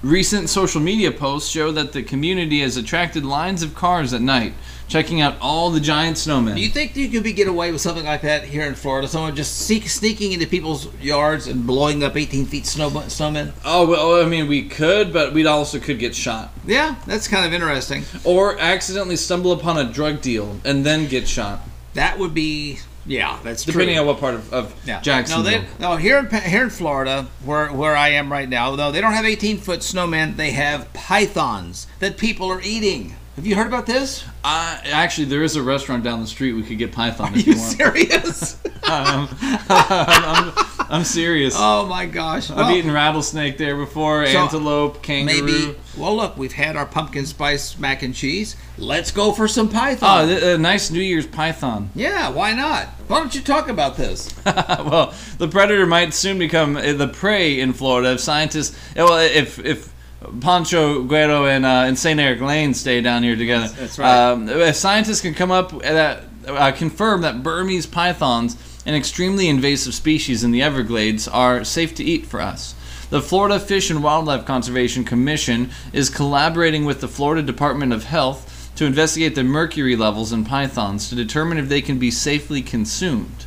Recent social media posts show that the community has attracted lines of cars at night, checking out all the giant snowmen. Do you think you could be get away with something like that here in Florida? Someone just sneak, sneaking into people's yards and blowing up 18 feet snow, snowmen? oh, well, I mean, we could, but we'd also could get shot. Yeah, that's kind of interesting. Or accidentally stumble upon a drug deal and then get shot. That would be, yeah, that's Depending true. on what part of, of yeah. No, they, no, here in here in Florida, where where I am right now, though they don't have 18 foot snowmen, they have pythons that people are eating. Have you heard about this? Uh, actually, there is a restaurant down the street we could get Python Are if you you want. serious? Um, I'm, I'm serious. Oh my gosh! I've Well, eaten rattlesnake there before, So, antelope, kangaroo. maybe. Well, look, we've had our pumpkin spice mac and cheese. Let's go for some python. Oh, a nice New Year's python. yeah, why not? Why don't you talk about this? well, the predator might soon become uh, the prey in Florida if scientists. uh, Well, if if Pancho Guero and uh, and Saint Eric Lane stay down here together, That's right. Um, if scientists can come up that uh, confirm that Burmese pythons, an extremely invasive species in the Everglades, are safe to eat for us. The Florida Fish and Wildlife Conservation Commission is collaborating with the Florida Department of Health to investigate the mercury levels in pythons to determine if they can be safely consumed.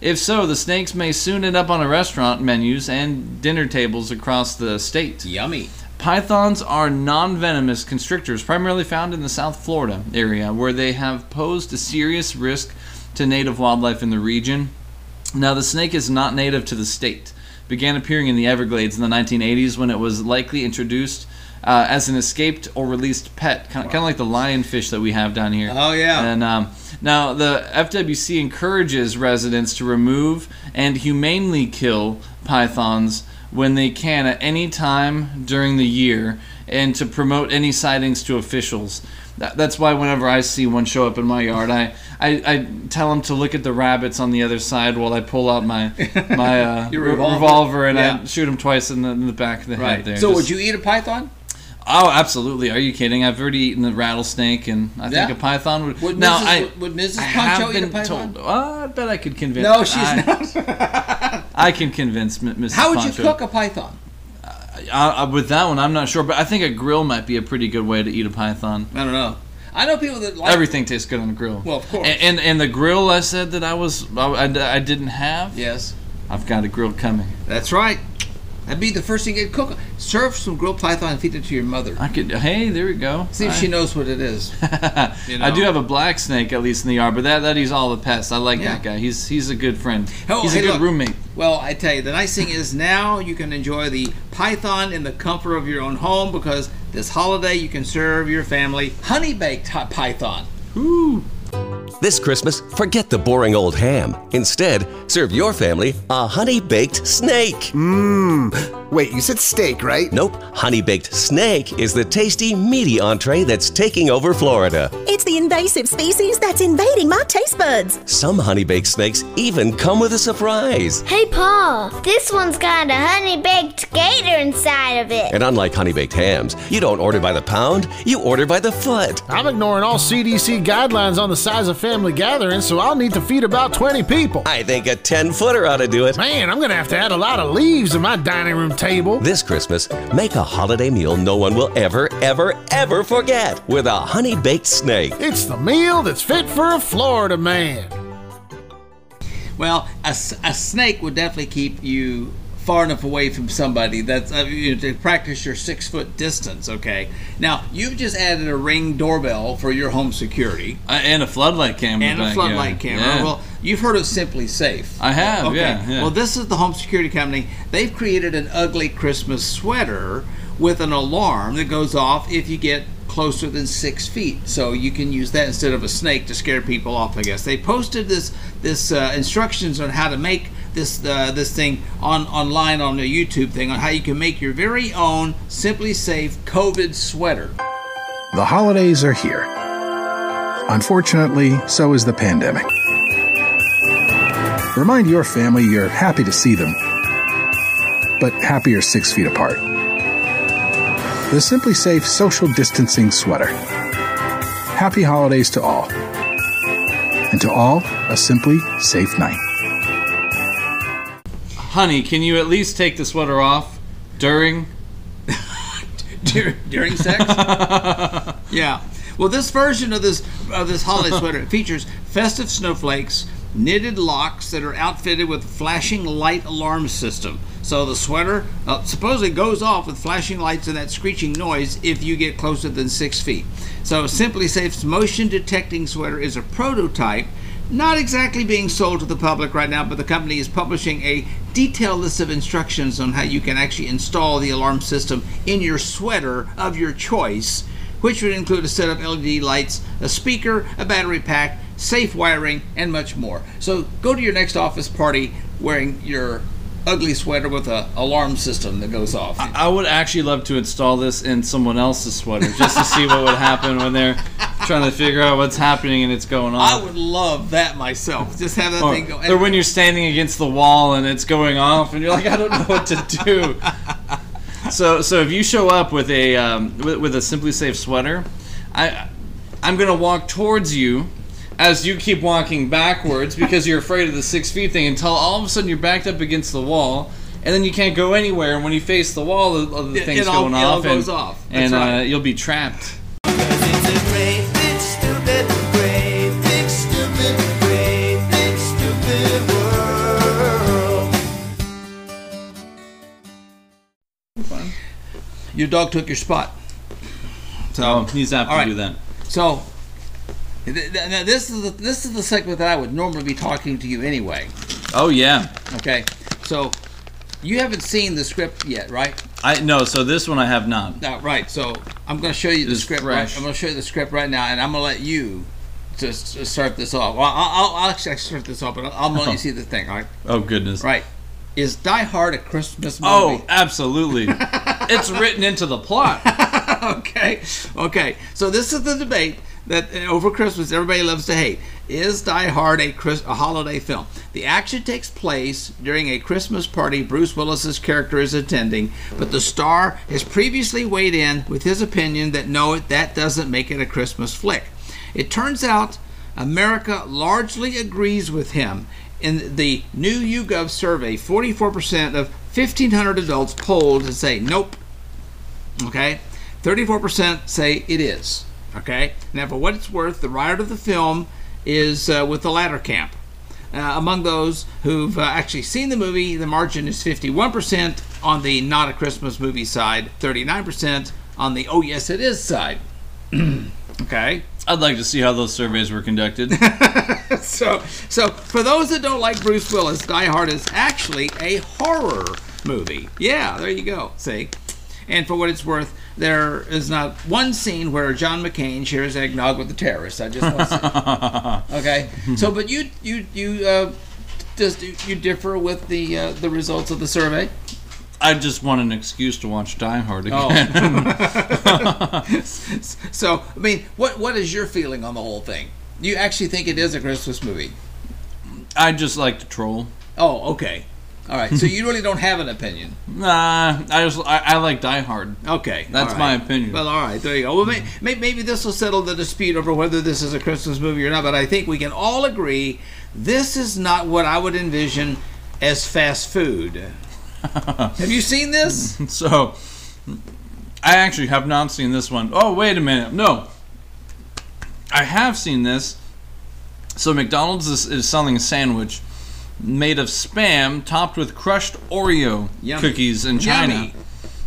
If so, the snakes may soon end up on a restaurant menus and dinner tables across the state. Yummy. Pythons are non venomous constrictors primarily found in the South Florida area, where they have posed a serious risk to native wildlife in the region. Now, the snake is not native to the state. Began appearing in the Everglades in the 1980s when it was likely introduced uh, as an escaped or released pet, kind of, kind of like the lionfish that we have down here. Oh, yeah. And um, now the FWC encourages residents to remove and humanely kill pythons when they can at any time during the year and to promote any sightings to officials. That, that's why whenever I see one show up in my yard, I, I, I tell them to look at the rabbits on the other side while I pull out my my uh, revolver. revolver and Yeah. I shoot them twice in the, in the back of the head. There. So, Just- would you eat a python? Oh, absolutely. Are you kidding? I've already eaten the rattlesnake, and I think a python would. Would now, Mrs. I, would- Mrs. I have eat a python? told. Oh, I bet I could convince. No, she's I, not. I can convince Mrs. How would you cook a python? Uh, uh, with that one, I'm not sure, but I think a grill might be a pretty good way to eat a python. I don't know. I know people that like Everything tastes good on a grill. Well, of course. And, and and the grill I said that I was I, I, I didn't have. Yes, I've got a grill coming. that's right. That'd be the first thing you'd cook. Serve some grilled python and feed it to your mother. I could. Hey, there we go. See if I- she knows what it is. You know? I do have a black snake at least in the yard, but that that he's all the pests. I like Yeah. that guy. He's he's a good friend. Oh, he's a good look. roommate. Well, I tell you, the nice thing is now you can enjoy the python in the comfort of your own home because this holiday you can serve your family honey baked python. Ooh. This Christmas, forget the boring old ham. Instead, serve your family a honey baked snake. Mmm. Wait, you said steak, right? Nope, honey baked snake is the tasty, meaty entree that's taking over Florida. It's the invasive species that's invading my taste buds. Some honey baked snakes even come with a surprise. Hey, Paul, this one's got a honey baked gator inside of it. And unlike honey baked hams, you don't order by the pound, you order by the foot. I'm ignoring all CDC guidelines on the size of family gatherings, so I'll need to feed about 20 people. I think a 10 footer ought to do it. Man, I'm gonna have to add a lot of leaves to my dining room table. This Christmas, make a holiday meal no one will ever, ever, ever forget with a honey baked snake. It's the meal that's fit for a Florida man. Well, a, a snake would definitely keep you far enough away from somebody that's uh, you know, to practice your six foot distance. Okay. Now you've just added a ring doorbell for your home security Uh, and a floodlight camera. and a floodlight yeah. camera. Yeah. Well, you've heard of SimpliSafe. I have, Okay. yeah, yeah. Well, this is the home security company. They've created an ugly Christmas sweater with an alarm that goes off if you get closer than six feet. So you can use that instead of a snake to scare people off. I guess they posted this this uh, instructions on how to make this uh, this thing on online on the YouTube thing on how you can make your very own SimpliSafe COVID sweater. The holidays are here. Unfortunately, so is the pandemic. Remind your family you're happy to see them, but happier six feet apart. The SimpliSafe Social Distancing Sweater. Happy holidays to all. And to all, a simply safe night. Honey, can you at least take the sweater off during? Dur- during sex. yeah. Well, this version of this of this holiday sweater features festive snowflakes, knitted locks that are outfitted with a flashing light alarm system. So the sweater uh, supposedly goes off with flashing lights and that screeching noise if you get closer than six feet. So SimpliSafe's motion detecting sweater is a prototype. Not exactly being sold to the public right now, but the company is publishing a detailed list of instructions on how you can actually install the alarm system in your sweater of your choice, which would include a set of LED lights, a speaker, a battery pack, safe wiring, and much more. So go to your next office party wearing your ugly sweater with a alarm system that goes off. I would actually love to install this in someone else's sweater just to see what would happen when they're trying to figure out what's happening and it's going on. I would love that myself. Just have that or, thing go. or when you're standing against the wall and it's going off and you're like, I don't know what to do. so, so if you show up with a um, with, with a SimpliSafe sweater, I I'm gonna walk towards you as you keep walking backwards because you're afraid of the six feet thing until all of a sudden you're backed up against the wall. And then you can't go anywhere. And when you face the wall, the, the It- thing's it all- going it off, goes and, off. And right. uh, you'll be trapped. Your dog took your spot. So Oh, he's all to right. do that. So now this is the this is the segment that I would normally be talking to you anyway. Oh yeah. Okay, so you haven't seen the script yet, right? I no. So this one I have not. No, right. So I'm going to show you the It's script. fresh. Right, I'm going to show you the script right now, and I'm going to let you just start this off. Well, I'll, I'll, I'll actually start this off, but I'll, I'll let you see the thing. All right. Oh goodness. Right. Is Die Hard a Christmas oh, movie? Oh, absolutely. it's written into the plot. okay. Okay. So this is the debate that uh, over Christmas everybody loves to hate. Is Die Hard a, Chris, a holiday film? The action takes place during a Christmas party Bruce Willis's character is attending, but the star has previously weighed in with his opinion that no, that doesn't make it a Christmas flick. It turns out America largely agrees with him. In the new YouGov survey, 44% of 1,500 adults polled say nope, Okay? 34% say it is. Okay? Now, for what it's worth, the writer of the film is uh, with the latter camp. Uh, among those who've uh, actually seen the movie, the margin is 51% on the not a Christmas movie side, 39% on the oh yes it is side. okay? I'd like to see how those surveys were conducted. so, so for those that don't like Bruce Willis, Die Hard is actually a horror movie. Yeah, there you go. See, and for what it's worth, there is not one scene where John McClane shares eggnog with the terrorists. I just want to say. Okay, so but you you you uh, just you differ with the uh, the results of the survey. I just want an excuse to watch Die Hard Oh. again. so I mean, what what is your feeling on the whole thing? You actually think it is a Christmas movie? I just like to troll. Oh, okay. All right. So you really don't have an opinion. Nah, I just I, I like Die Hard. Okay, That's all my opinion. Well, all right, there you go. Well, may, may, maybe this will settle the dispute over whether this is a Christmas movie or not. But I think we can all agree this is not what I would envision as fast food. have you seen this? So, I actually have not seen this one. Oh, wait a minute. No. I have seen this. So, McDonald's is, is selling a sandwich made of spam topped with crushed Oreo Yummy. cookies in China. Yummy.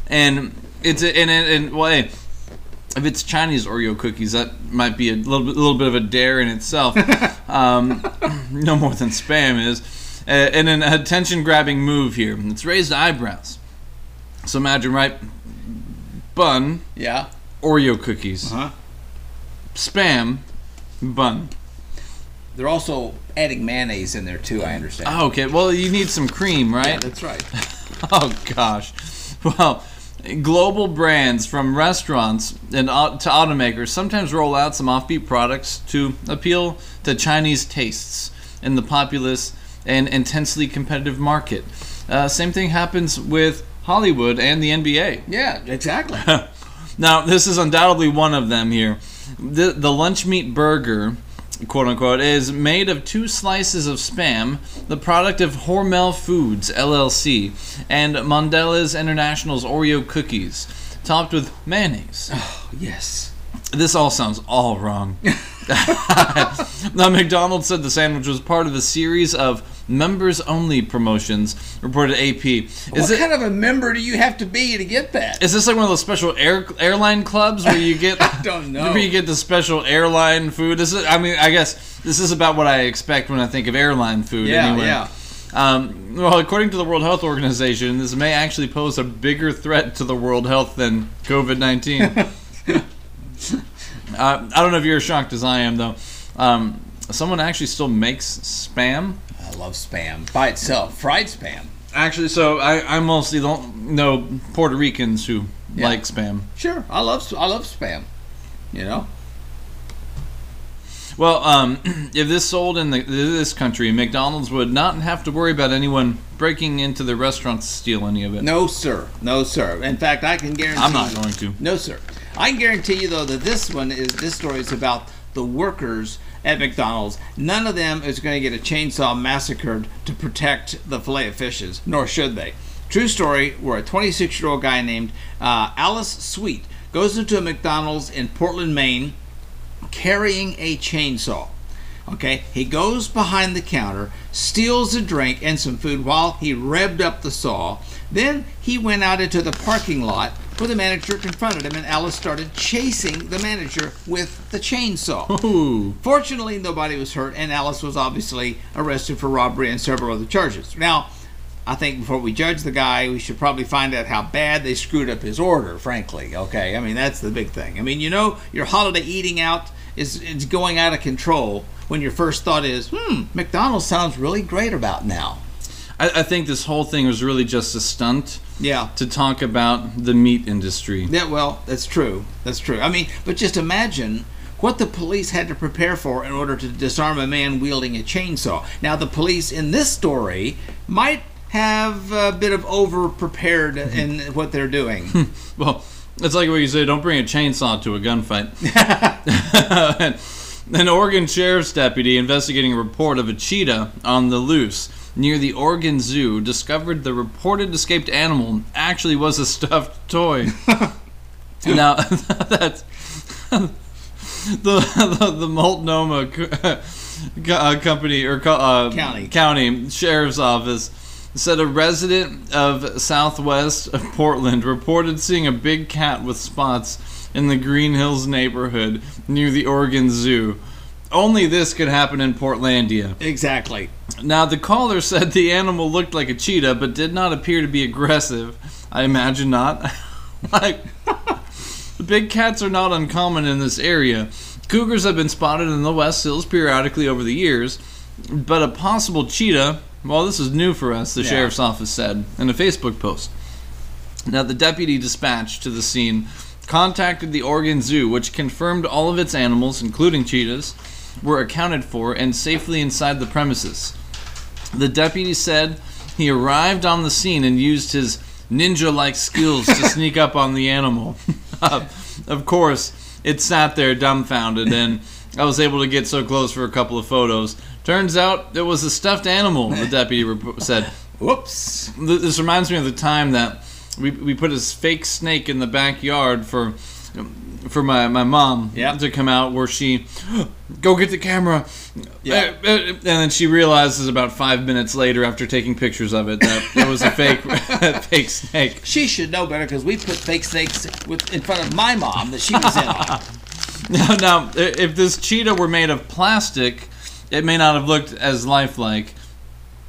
And it's a, and, and, and well, hey, if it's Chinese Oreo cookies, that might be a little bit, little bit of a dare in itself. um, no more than spam is. Uh, and an attention-grabbing move here. It's raised eyebrows. So imagine, right? Bun, Yeah. Oreo cookies, Uh huh. spam, bun. They're also adding mayonnaise in there too. I understand. Oh, okay. Well, you need some cream, right? Yeah, that's right. oh gosh. Well, global brands from restaurants and to automakers sometimes roll out some offbeat products to appeal to Chinese tastes in the populous and intensely competitive market. Uh, same thing happens with Hollywood and the NBA. Yeah, exactly. Now, this is undoubtedly one of them here. The, the lunch meat burger, quote unquote, is made of two slices of spam, the product of Hormel Foods, LLC, and Mondelez International's Oreo cookies, topped with mayonnaise. Oh, yes. This all sounds all wrong. now, McDonald's said the sandwich was part of a series of members only promotions, reported AP. Is what it, kind of a member do you have to be to get that? is this like one of those special air airline clubs where you get I don't know. where you get the special airline food? This is I mean I guess this is about what I expect when I think of airline food. Yeah, anyway. yeah. Um, well, according to the World Health Organization, this may actually pose a bigger threat to the world health than COVID nineteen. uh, I don't know if you're as shocked as I am, though. Um, someone actually still makes spam. I love spam by itself, fried spam. Actually, so I, I mostly don't know Puerto Ricans who Yeah. like spam. Sure, I love I love spam. You know. Well, um, if this sold in the, this country, McDonald's would not have to worry about anyone breaking into the restaurant to steal any of it. No, sir. No, sir. In fact, I can guarantee. I'm not going to. No, sir. I can guarantee you though that this one is this story is about the workers at McDonald's. None of them is going to get a chainsaw massacred to protect the fillet of fishes, nor should they. True story: where a 26-year-old guy named uh, Alice Sweet goes into a McDonald's in Portland, Maine, carrying a chainsaw. Okay, he goes behind the counter, steals a drink and some food while he revved up the saw. Then he went out into the parking lot where the manager confronted him, and Alice started chasing the manager with the chainsaw. Fortunately, nobody was hurt, and Alice was obviously arrested for robbery and several other charges. Now, I think before we judge the guy, we should probably find out how bad they screwed up his order, frankly. Okay, I mean, that's the big thing. I mean, you know, your holiday eating out is, is going out of control when your first thought is, hmm, McDonald's sounds really great about now. I, I think this whole thing was really just a stunt. Yeah. To talk about the meat industry. Yeah, well, that's true. That's true. I mean, but just imagine what the police had to prepare for in order to disarm a man wielding a chainsaw. Now, the police in this story might have a bit of over prepared in what they're doing. Well, it's like what you say. Don't bring a chainsaw to a gunfight. An Oregon sheriff's deputy investigating a report of a cheetah on the loose near the Oregon Zoo discovered the reported escaped animal actually was a stuffed toy. now, that's the the, the Multnomah co- uh, company or co- uh, County. county sheriff's office said a resident of southwest of Portland reported seeing a big cat with spots in the Green Hills neighborhood near the Oregon Zoo. Only this could happen in Portlandia. Exactly. Now, the caller said the animal looked like a cheetah, but did not appear to be aggressive. I imagine not. like, big cats are not uncommon in this area. Cougars have been spotted in the West Hills periodically over the years, but a possible cheetah, well, this is new for us, the Yeah. sheriff's office said in a Facebook post. Now, the deputy dispatched to the scene contacted the Oregon Zoo, which confirmed all of its animals, including cheetahs, were accounted for and safely inside the premises. The deputy said he arrived on the scene and used his ninja like skills to sneak up on the animal. Of course, it sat there dumbfounded, and I was able to get so close for a couple of photos. Turns out it was a stuffed animal, the deputy said. Whoops. This reminds me of the time that we, we put a fake snake in the backyard for for my, my mom to come out where she go get the camera. Yeah. Uh, uh, and then she realizes about five minutes later after taking pictures of it that it was a fake fake snake. She should know better because we put fake snakes with, in front of my mom that she was in now, now if this cheetah were made of plastic it may not have looked as lifelike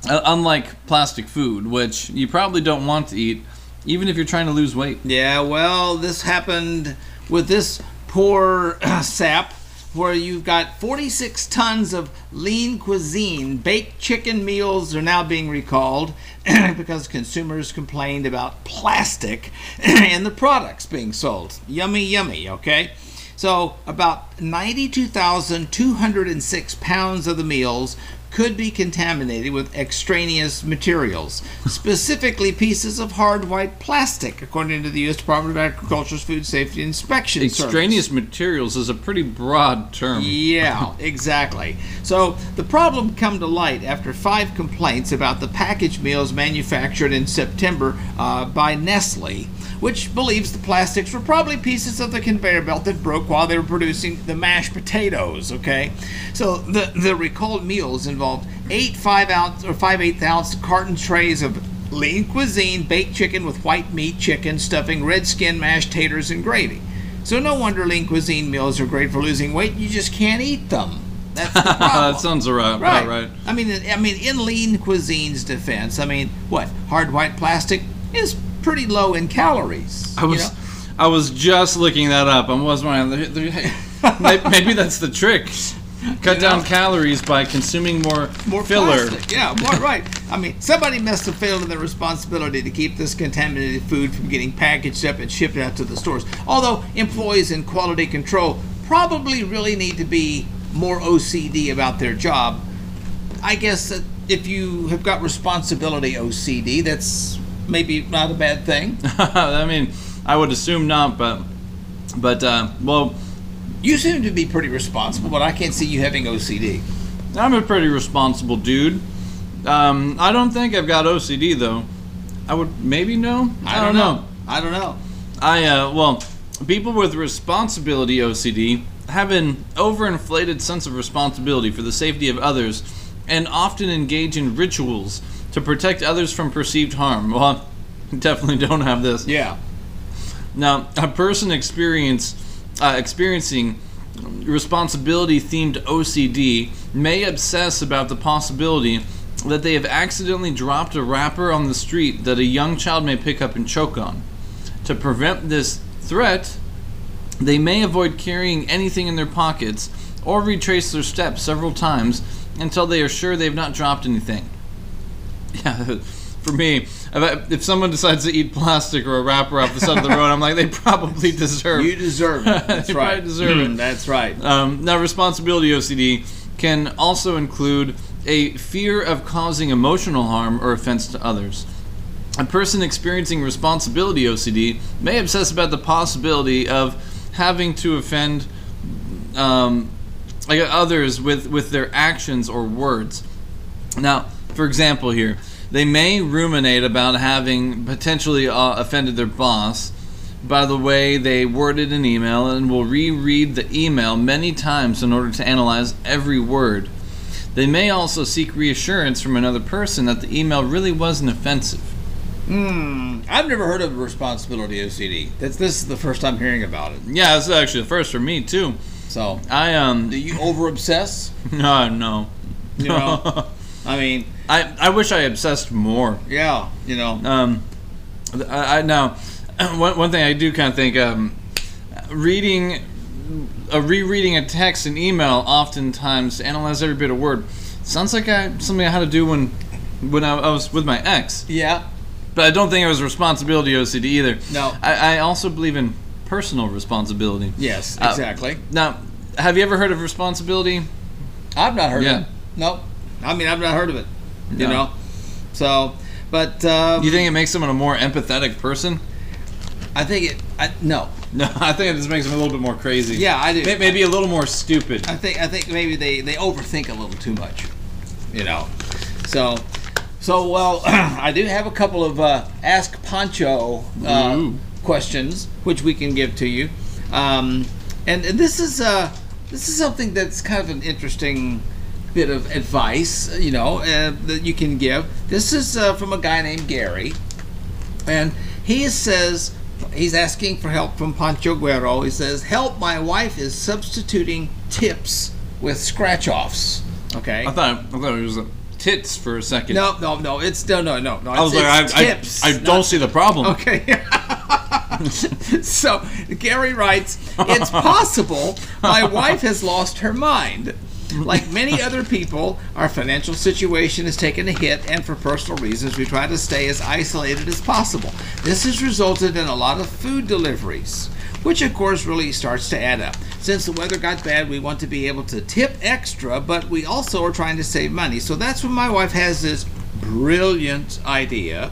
uh, unlike plastic food which you probably don't want to eat even if you're trying to lose weight. Yeah, well, this happened with this poor sap where you've got 46 tons of lean cuisine. Baked chicken meals are now being recalled because consumers complained about plastic in the products being sold. Yummy, yummy, okay? So, about 92,206 pounds of the meals could be contaminated with extraneous materials, specifically pieces of hard white plastic, according to the U.S. Department of Agriculture's Food Safety Inspection Service. extraneous materials is a pretty broad term Yeah, exactly. So the problem come to light after five complaints about the packaged meals manufactured in September uh, by Nestle, which believes the plastics were probably pieces of the conveyor belt that broke while they were producing the mashed potatoes. Okay, so the the recalled meals involved eight five ounce or five eighth ounce carton trays of lean cuisine, baked chicken with white meat, chicken stuffing, red skin, mashed taters, and gravy. So no wonder lean cuisine meals are great for losing weight. You just can't eat them. That's the that sounds right right. right, right. I mean, I mean, in lean cuisine's defense, I mean, what hard white plastic is pretty low in calories. I was you know? I was just looking that up. I was wondering maybe that's the trick. Cut You down know? calories by consuming more, more filler. plastic. Yeah, more, right. I mean, somebody must have failed in their responsibility to keep this contaminated food from getting packaged up and shipped out to the stores. Although employees in quality control probably really need to be more OCD about their job. I guess that if you have got responsibility OCD, that's maybe not a bad thing. I mean, I would assume not, but but uh, well, You seem to be pretty responsible, but I can't see you having OCD. I'm a pretty responsible dude. Um, I don't think I've got OCD though. I would maybe know. I, don't know. I don't know. I uh, well, people with responsibility OCD have an overinflated sense of responsibility for the safety of others, and often engage in rituals to protect others from perceived harm. Well, I definitely don't have this. Yeah. Now, a person experience uh, experiencing responsibility themed OCD may obsess about the possibility that they have accidentally dropped a wrapper on the street that a young child may pick up and choke on. To prevent this threat, they may avoid carrying anything in their pockets or retrace their steps several times until they are sure they've not dropped anything. Yeah, for me, if, I, if someone decides to eat plastic or a wrapper off the side of the road, I'm like, they probably deserve. It. You deserve it. That's right. deserve Mm, it. That's right. Um, now, responsibility OCD can also include a fear of causing emotional harm or offense to others. A person experiencing responsibility OCD may obsess about the possibility of having to offend um, like others with, with their actions or words. Now, for example, here, they may ruminate about having potentially uh, offended their boss by the way they worded an email and will reread the email many times in order to analyze every word. They may also seek reassurance from another person that the email really wasn't offensive. Hmm. I've never heard of responsibility OCD. That's this is the first time hearing about it. Yeah, this is actually the first for me too. So I um. Do you over obsess? No, no. You know, I mean, I I wish I obsessed more. yeah, you know. Um, I, I now one one thing I do kind of think um, reading, uh, rereading a text and email oftentimes analyze every bit of word sounds like I, something I had to do when when I, I was with my ex. Yeah. But I don't think it was responsibility OCD either. No. I, I also believe in personal responsibility. Yes, Uh, exactly. now, have you ever heard of responsibility? I've not heard Yeah. of it. Nope. I mean, I've not heard of it. You know. So, but um, you think it makes someone a more empathetic person? I think it. I, no. No, I think it just makes them a little bit more crazy. Yeah, I do. May- Maybe a little more stupid. I think I think maybe they they overthink a little too much. You know. So. So well, I do have a couple of uh, Ask Pancho uh, questions, which we can give to you, um, and, and this is uh, this is something that's kind of an interesting bit of advice, you know, uh, that you can give. This is uh, from a guy named Gary, and he says he's asking for help from Pancho Guero. He says, "Help! My wife is substituting tips with scratch-offs." Okay. I thought I thought it was uh, tits for a second. No, no, no. It's no, no, no, no. I was like, I, I, tips. I don't see the problem. Okay. so Gary writes, "It's possible my wife has lost her mind." Like many other people, our financial situation has taken a hit, and for personal reasons, we try to stay as isolated as possible. This has resulted in a lot of food deliveries, which of course really starts to add up. Since the weather got bad, we want to be able to tip extra, but we also are trying to save money. So that's when my wife has this brilliant idea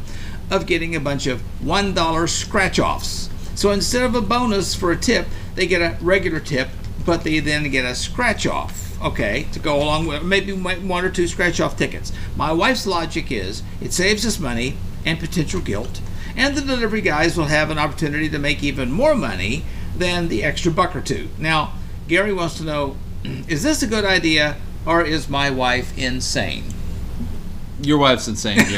of getting a bunch of $1 scratch offs. So instead of a bonus for a tip, they get a regular tip, but they then get a scratch off. Okay, to go along with maybe one or two scratch off tickets. My wife's logic is it saves us money and potential guilt, and the delivery guys will have an opportunity to make even more money than the extra buck or two. Now, Gary wants to know is this a good idea or is my wife insane? Your wife's insane, Gary.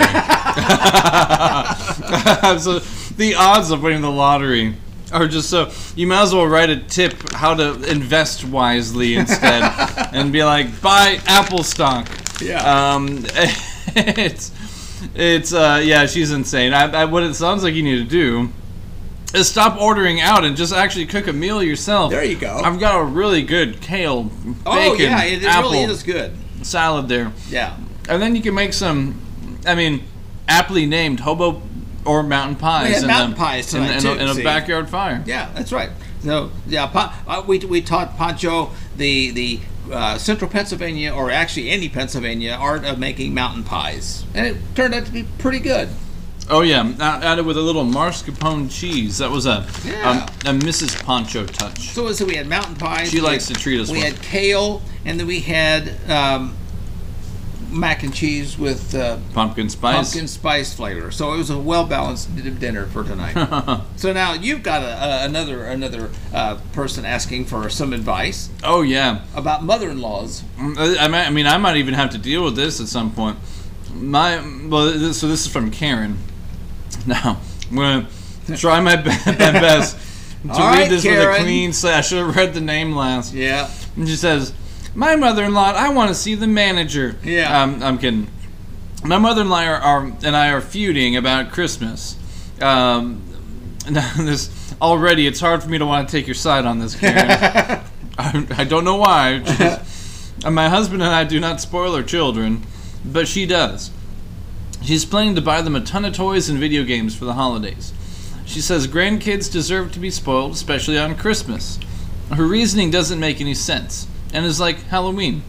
so the odds of winning the lottery are just so. You might as well write a tip how to invest wisely instead, and be like, buy Apple stock. Yeah. Um, it's it's uh yeah, she's insane. I, I, what it sounds like you need to do is stop ordering out and just actually cook a meal yourself. There you go. I've got a really good kale, bacon, Oh yeah, it, it apple really is good. salad there. Yeah. And then you can make some, I mean, aptly named hobo or mountain pies. We mountain a, pies in, tonight, in, a, too, in a see? backyard fire. Yeah, that's right. So yeah, Pa- uh, we we taught Pancho the the uh, central Pennsylvania, or actually any Pennsylvania, art of making mountain pies, and it turned out to be pretty good. Oh yeah, added with a little mascarpone cheese. That was a Yeah. a, a Mrs. Pancho touch. So, so we had mountain pies. She likes had- to treat us We well. had kale, and then we had um, mac and cheese with uh, Pumpkin spice. pumpkin spice flavor. So it was a well balanced dinner for tonight. so now you've got a, a, another another uh, person asking for some advice Oh yeah. about mother-in-laws. I, I mean, I might even have to deal with this at some point. My well, this, so this is from Karen. Now I'm gonna try my be- my best to All read right, this with a clean slate. I should have read the name last. Yeah. And she says, "My mother-in-law, I want to see the manager." Yeah. Um, I'm kidding. My mother-in-law are, are, and I are feuding about Christmas. Um, this already, it's hard for me to want to take your side on this, Karen. I, I don't know why. Just- my husband and I do not spoil our children, but she does. She's planning to buy them a ton of toys and video games for the holidays. She says grandkids deserve to be spoiled, especially on Christmas. Her reasoning doesn't make any sense, and is like Halloween.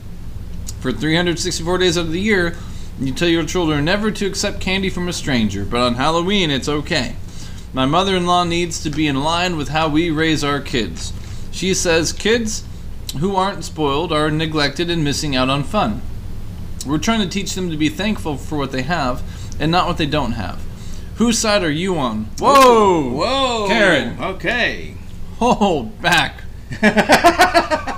For 364 days of the year, you tell your children never to accept candy from a stranger, but on Halloween it's okay. My mother in law needs to be in line with how we raise our kids. She says kids who aren't spoiled are neglected and missing out on fun. We're trying to teach them to be thankful for what they have and not what they don't have. Whose side are you on? Whoa! Whoa! Karen. Okay. Hold back.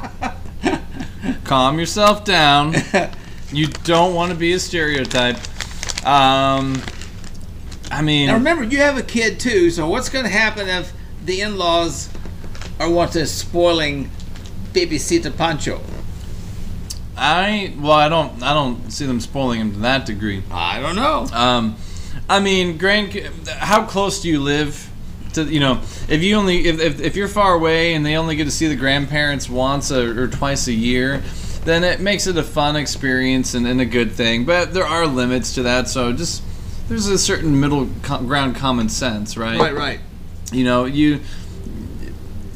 Calm yourself down. You don't want to be a stereotype. Um, I mean, Now remember, you have a kid too. So what's going to happen if the in-laws are what is spoiling Babysita Pancho? I well, I don't, I don't see them spoiling him to that degree. I don't know. Um, I mean, grand, how close do you live? To you know, if you only if, if, if you're far away and they only get to see the grandparents once a, or twice a year, then it makes it a fun experience and, and a good thing. But there are limits to that, so just there's a certain middle co- ground common sense, right? Right, right. You know, you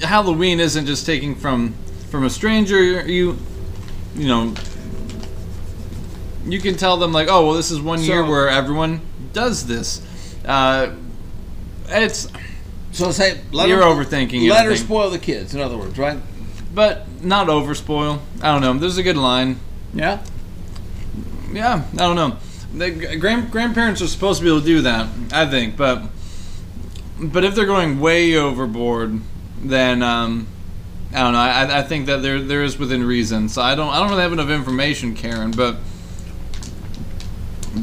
Halloween isn't just taking from from a stranger. You you know you can tell them like, oh well, this is one year where everyone does this. Uh, it's So say let You're her, overthinking Let her spoil the kids. In other words, right? but not over spoil. I don't know. There's a good line. Yeah. Yeah, I don't know. The grand grandparents are supposed to be able to do that, I think, but but if they're going way overboard, then um, I don't know. I, I think that there there is within reason. So I don't I don't really have enough information, Karen, but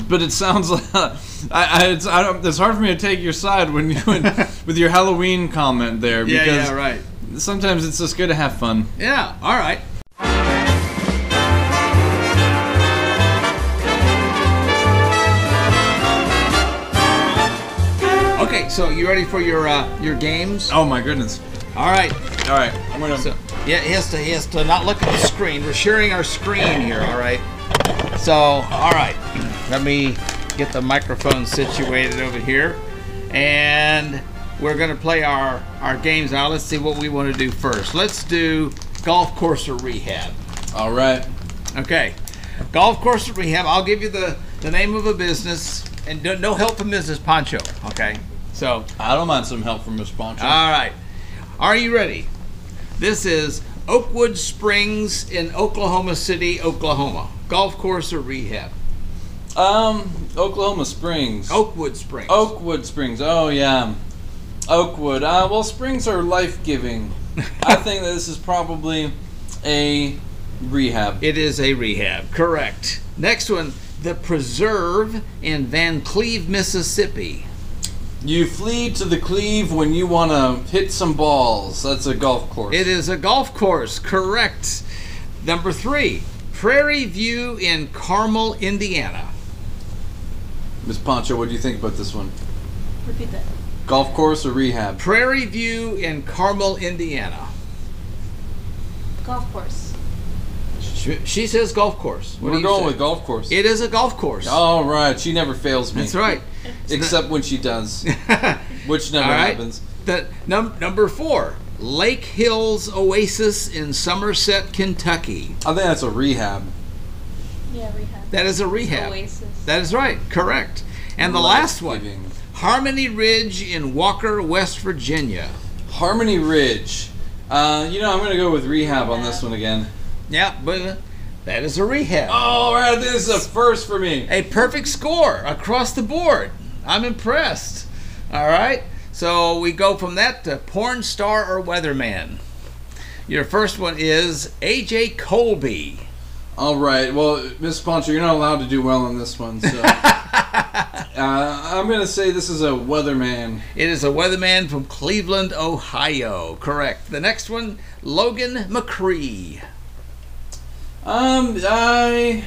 but it sounds like I, I, it's I don't, it's hard for me to take your side when you with your Halloween comment there Yeah, yeah, right. sometimes it's just good to have fun. Yeah. All right. Okay, so you ready for your uh, your games? Oh my goodness! All right. All right, I'm gonna. So, yeah, he has to he has to not look at the screen. We're sharing our screen here. All right. So, all right. Let me get the microphone situated over here, and we're gonna play our our games now. Let's see what we want to do first. Let's do golf course or rehab. All right. Okay. Golf course or rehab. I'll give you the the name of a business, and no, no help from Mrs. Pancho. Okay. So. I don't mind some help from Miss Pancho. All right. Are you ready? This is Oakwood Springs in Oklahoma City, Oklahoma. Golf course or rehab? Um, Oklahoma Springs. Oakwood Springs. Oakwood Springs. Oh yeah, Oakwood. Uh, well, springs are life giving. I think that this is probably a rehab. It is a rehab. Correct. Next one, the Preserve in Vancleave, Mississippi. You flee to the cleave when you want to hit some balls. That's a golf course. It is a golf course. Correct. Number three, Prairie View in Carmel, Indiana. Miss Pancho, what do you think about this one? Repeat that. Golf course or rehab? Prairie View in Carmel, Indiana. Golf course. She, she says golf course. What We're you going say? with golf course. It is a golf course. All right, she never fails me. That's right. Except when she does, which never All right. happens. The num- number four, Lake Hills Oasis in Somerset, Kentucky. I think that's a rehab. Yeah, rehab. That is a rehab. Oasis. That is right. Correct. And the last one, Harmony Ridge in Walker, West Virginia. Harmony Ridge. Uh, you know, I'm gonna go with rehab on this one again. Yeah, but that is a rehab. Oh, right, this is a first for me. A perfect score across the board. I'm impressed. All right. So we go from that to porn star or weatherman. Your first one is AJ Colby. All right. Well, Miss Pancho, you're not allowed to do well on this one, so uh, I'm gonna say this is a weatherman. It is a weatherman from Cleveland, Ohio. Correct. The next one, Logan McCree. Um, I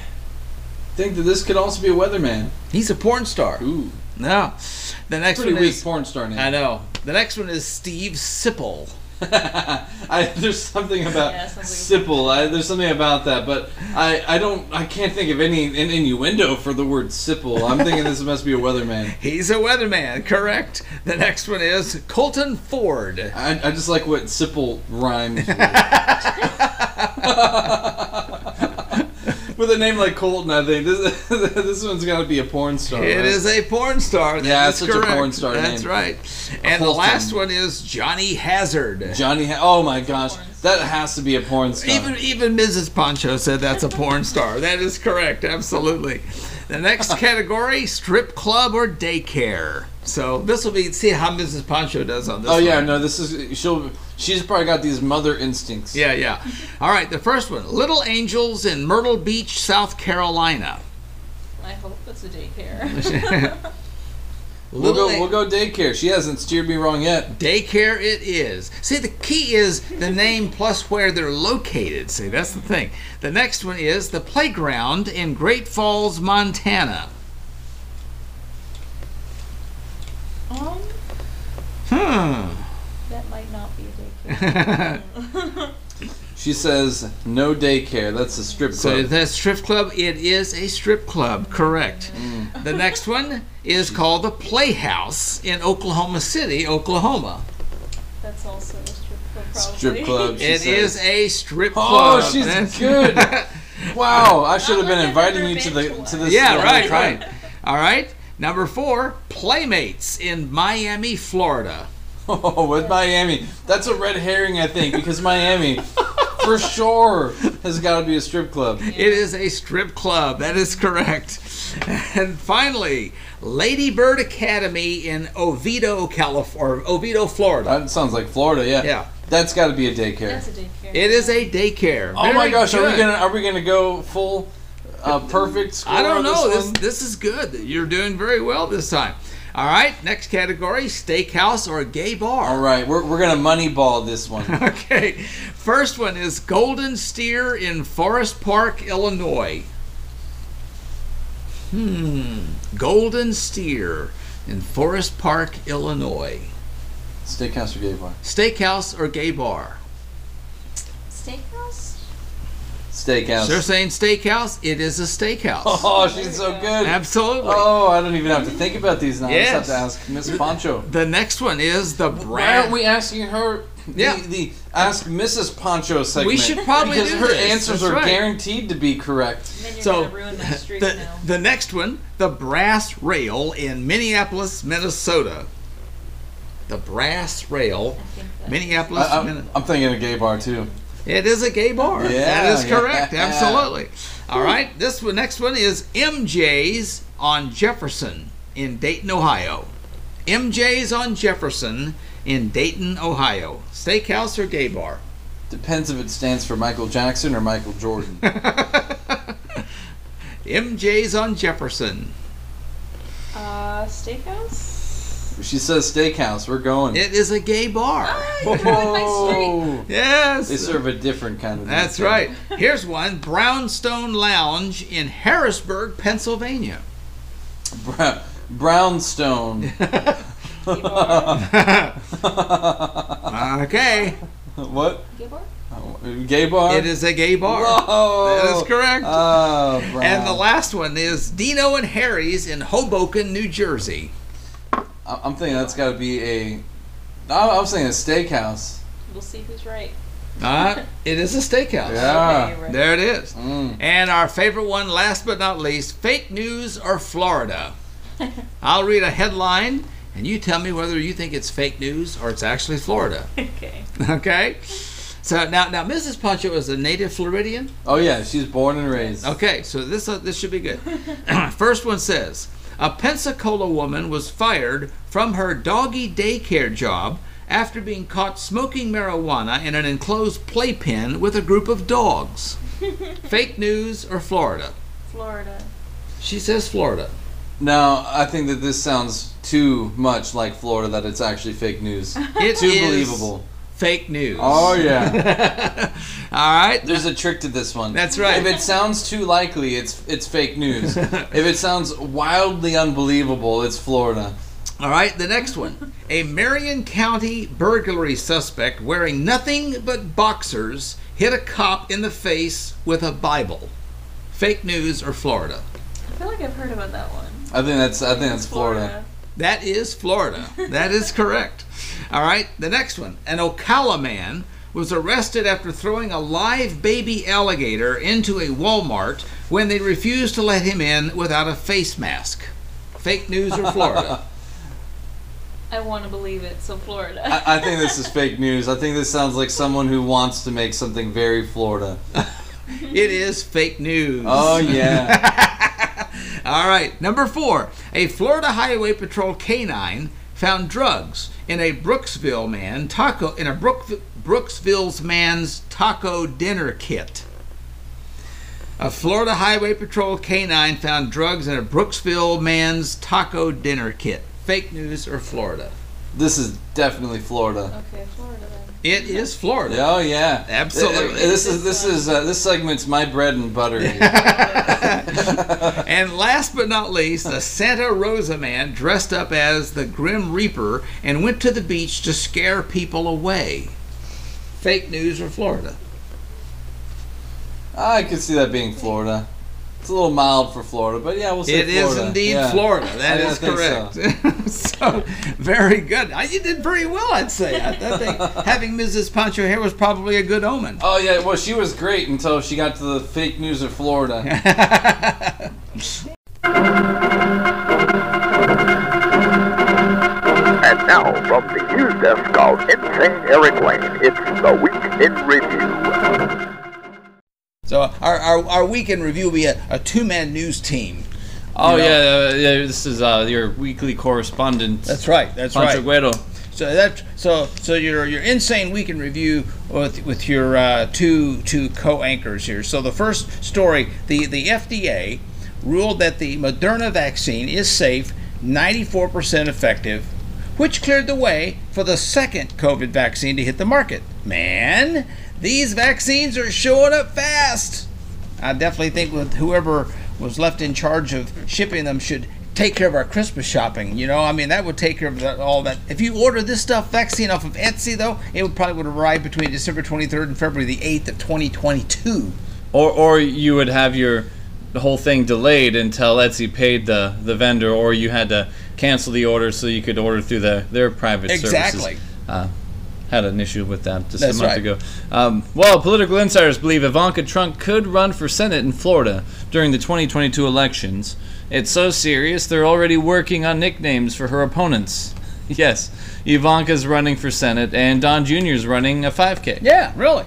think that this could also be a weatherman. He's a porn star. Ooh. No. The next Pretty one weak is porn star name. I know. The next one is Steve Sipple. I, there's something about Yeah, something- Sipple. I, there's something about that, but I, I don't I can't think of any an innuendo for the word Sipple. I'm thinking this must be a weatherman. He's a weatherman, correct. The next one is Colton Ford. I, I just like what Sipple rhymes with. a name like Colton, I think this this one's got to be a porn star. It right? is a porn star. That Yeah, it's such a correct. porn star That's name. right. And the last one is Johnny Hazard. Johnny. Ha- oh my gosh, that has to be a porn star. Even even Mrs. Pancho said that's a porn star. That is correct. Absolutely. The next category: strip club or daycare. So this will be see how Mrs. Pancho does on this. oh yeah, no, this is she'll. She's probably got these mother instincts. Yeah, yeah. All right, the first one: Little Angels in Myrtle Beach, South Carolina. I hope it's a daycare. We'll go. We'll go daycare. She hasn't steered me wrong yet. Daycare it is. See, the key is the name plus where they're located. See, that's the thing. The next one is the playground in Great Falls, Montana. Um, Hmm. that might not be a daycare. She says no daycare. That's a strip club. So club. that strip club, it is a strip club, correct. Mm. The next one is called the Playhouse in Oklahoma City, Oklahoma. That's also a strip club, probably. Strip club. She It says. is a strip club. Oh, she's That's- good. Wow, I should have been inviting you to the to to one. this. yeah, right, club. right. All right. Number four, Playmates in Miami, Florida. Oh, with Miami, that's a red herring, I think, because Miami, for sure, has got to be a strip club. It is a strip club. That is correct. And finally, Lady Bird Academy in Oviedo, California, Oviedo, Florida. That sounds like Florida. Yeah. Yeah. That's got to be a daycare. That's a daycare. It is a daycare. oh my Very gosh, are we good. gonna are we gonna go full, uh, perfect score? I don't know. This This this is good. You're doing very well this time. All right. Next category: steakhouse or gay bar. All right, we're we're gonna moneyball this one. Okay. First one is Golden Steer in Forest Park, Illinois. Hmm. Golden Steer in Forest Park, Illinois. Steakhouse or gay bar? Steakhouse or gay bar? Steakhouse? Steakhouse. They're saying steakhouse. It is a steakhouse. Oh, she's so good. Absolutely. Oh, I don't even have to think about these now. I just have to ask Miss Pancho. The next one is the Why aren't we asking her Yeah. the Ask Mrs. Pancho segment? We should probably Because do her this. answers That's are right. guaranteed to be correct. Then you're So ruin my the, now. the next one, the Brass Rail in Minneapolis, Minnesota. The Brass Rail, I think that's Minneapolis, I, Minnesota. am I'm thinking a gay bar too. It is a gay bar. Yeah, that is correct. yeah. Absolutely. All right. This one, next one is MJ's on Jefferson in Dayton, Ohio. MJ's on Jefferson in Dayton, Ohio. Steakhouse or gay bar? Depends if it stands for Michael Jackson or Michael Jordan. MJ's on Jefferson. Uh, steakhouse? She says steakhouse. We're going. It is a gay bar. Ah, you ruined my streak. Oh, Yes. they serve a different kind of. That's drink. right. Here's one Brownstone Lounge in Harrisburg, Pennsylvania. Bra- Brownstone. okay. What? Gay bar? Gay bar? It is a gay bar. Whoa. That is correct. Oh, and the last one is Dino and Harry's in Hoboken, New Jersey. I- I'm thinking that's got to be a. I was thinking a steakhouse. We'll see who's right. Uh, it is a steakhouse. Yeah. Okay, right. There it is. Mm. And our favorite one, last but not least, fake news or Florida. I'll read a headline, and you tell me whether you think it's fake news or it's actually Florida. Okay. Okay. So now, now Mrs. Pancho is a native Floridian. Oh yeah, she's born and raised. Okay, so this uh, this should be good. First one says a Pensacola woman was fired from her doggy daycare job after being caught smoking marijuana in an enclosed playpen with a group of dogs. Fake news or Florida? Florida. She says Florida. Now I think that this sounds too much like Florida that it's actually fake news. It too is believable. Fake news. Oh yeah. All right. There's a trick to this one. That's right. If it sounds too likely, it's it's fake news. if it sounds wildly unbelievable, it's Florida. All right, the next one. A Marion County burglary suspect wearing nothing but boxers hit a cop in the face with a Bible. Fake news or Florida? I feel like I've heard about that one. I think that's I think that's Florida. That is Florida. That is correct. All right, the next one. An Ocala man was arrested after throwing a live baby alligator into a Walmart when they refused to let him in without a face mask. Fake news or Florida? I want to believe it, so Florida. I, I think this is fake news. I think this sounds like someone who wants to make something very Florida. It is fake news. Oh yeah. All right, number four. A Florida Highway Patrol canine found drugs in a Brooksville man taco in a Brook, Brooksville's man's taco dinner kit. A Florida Highway Patrol canine found drugs in a Brooksville man's taco dinner kit. Fake news or Florida? This is definitely Florida. okay, Florida then. It is Florida. Oh yeah, Absolutely. This is this is uh, this segment's my bread and butter. And last but not least, a Santa Rosa man dressed up as the Grim Reaper and went to the beach to scare people away. Fake news or Florida? I could see that being Florida. It's a little mild for Florida, but yeah, we'll say It is Florida. indeed Yeah. Florida. That I is correct. so. So. very good. Uh, You did very well, I'd say. I, I think having Mrs. Pancho here was probably a good omen. Oh yeah, well she was great until she got to the fake news of Florida. And now, from the news desk of Insane Eric Lane, it's the Week in Review. So our, our, our weekend review will be a, a two-man news team. Oh You know? yeah, uh, yeah, this is uh, your weekly correspondent. That's right. That's Pancho right. Guero. So that so so your your insane weekend review with with your uh, two two co-anchors here. So the first story, the the FDA ruled that the Moderna vaccine is safe, 94% effective, which cleared the way for the second COVID vaccine to hit the market. Man, these vaccines are showing up fast. I definitely think with whoever was left in charge of shipping them should take care of our Christmas shopping. You know, I mean that would take care of that, all that. If you order this stuff vaccine off of Etsy, though, it would probably would arrive between December 23rd and February the 8th of 2022. Or or you would have your the whole thing delayed until Etsy paid the the vendor, or you had to cancel the order so you could order through the, their private Exactly. services. Uh, had an issue with that just That's a month right. ago. Um, well, political insiders believe Ivanka Trump could run for Senate in Florida during the 2022 elections. It's so serious they're already working on nicknames for her opponents. Yes, Ivanka's running for Senate, and Don Jr.'s running a 5K. Yeah, really.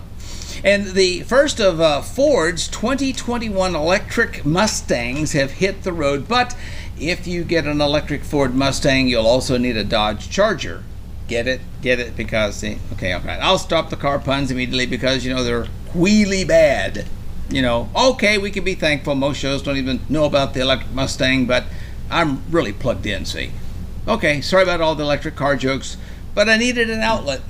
And the first of uh, Ford's 2021 electric Mustangs have hit the road. But if you get an electric Ford Mustang, you'll also need a Dodge Charger. Get it? Get it? Because, see, okay, okay. I'll stop the car puns immediately because, you know, they're wheelie bad. You know, okay, we can be thankful. Most shows don't even know about the electric Mustang, but I'm really plugged in, see. Okay, sorry about all the electric car jokes, but I needed an outlet.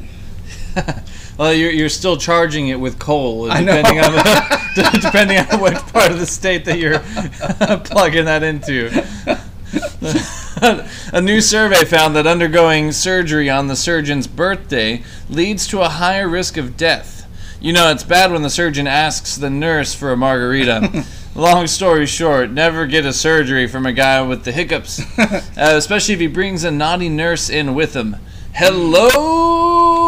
Well, you're, you're still charging it with coal, uh, know. depending on the, depending on what part of the state that you're plugging that into. a new survey found that undergoing surgery on the surgeon's birthday leads to a higher risk of death. You know, it's bad when the surgeon asks the nurse for a margarita. Long story short, never get a surgery from a guy with the hiccups, uh, especially if he brings a naughty nurse in with him. Hello,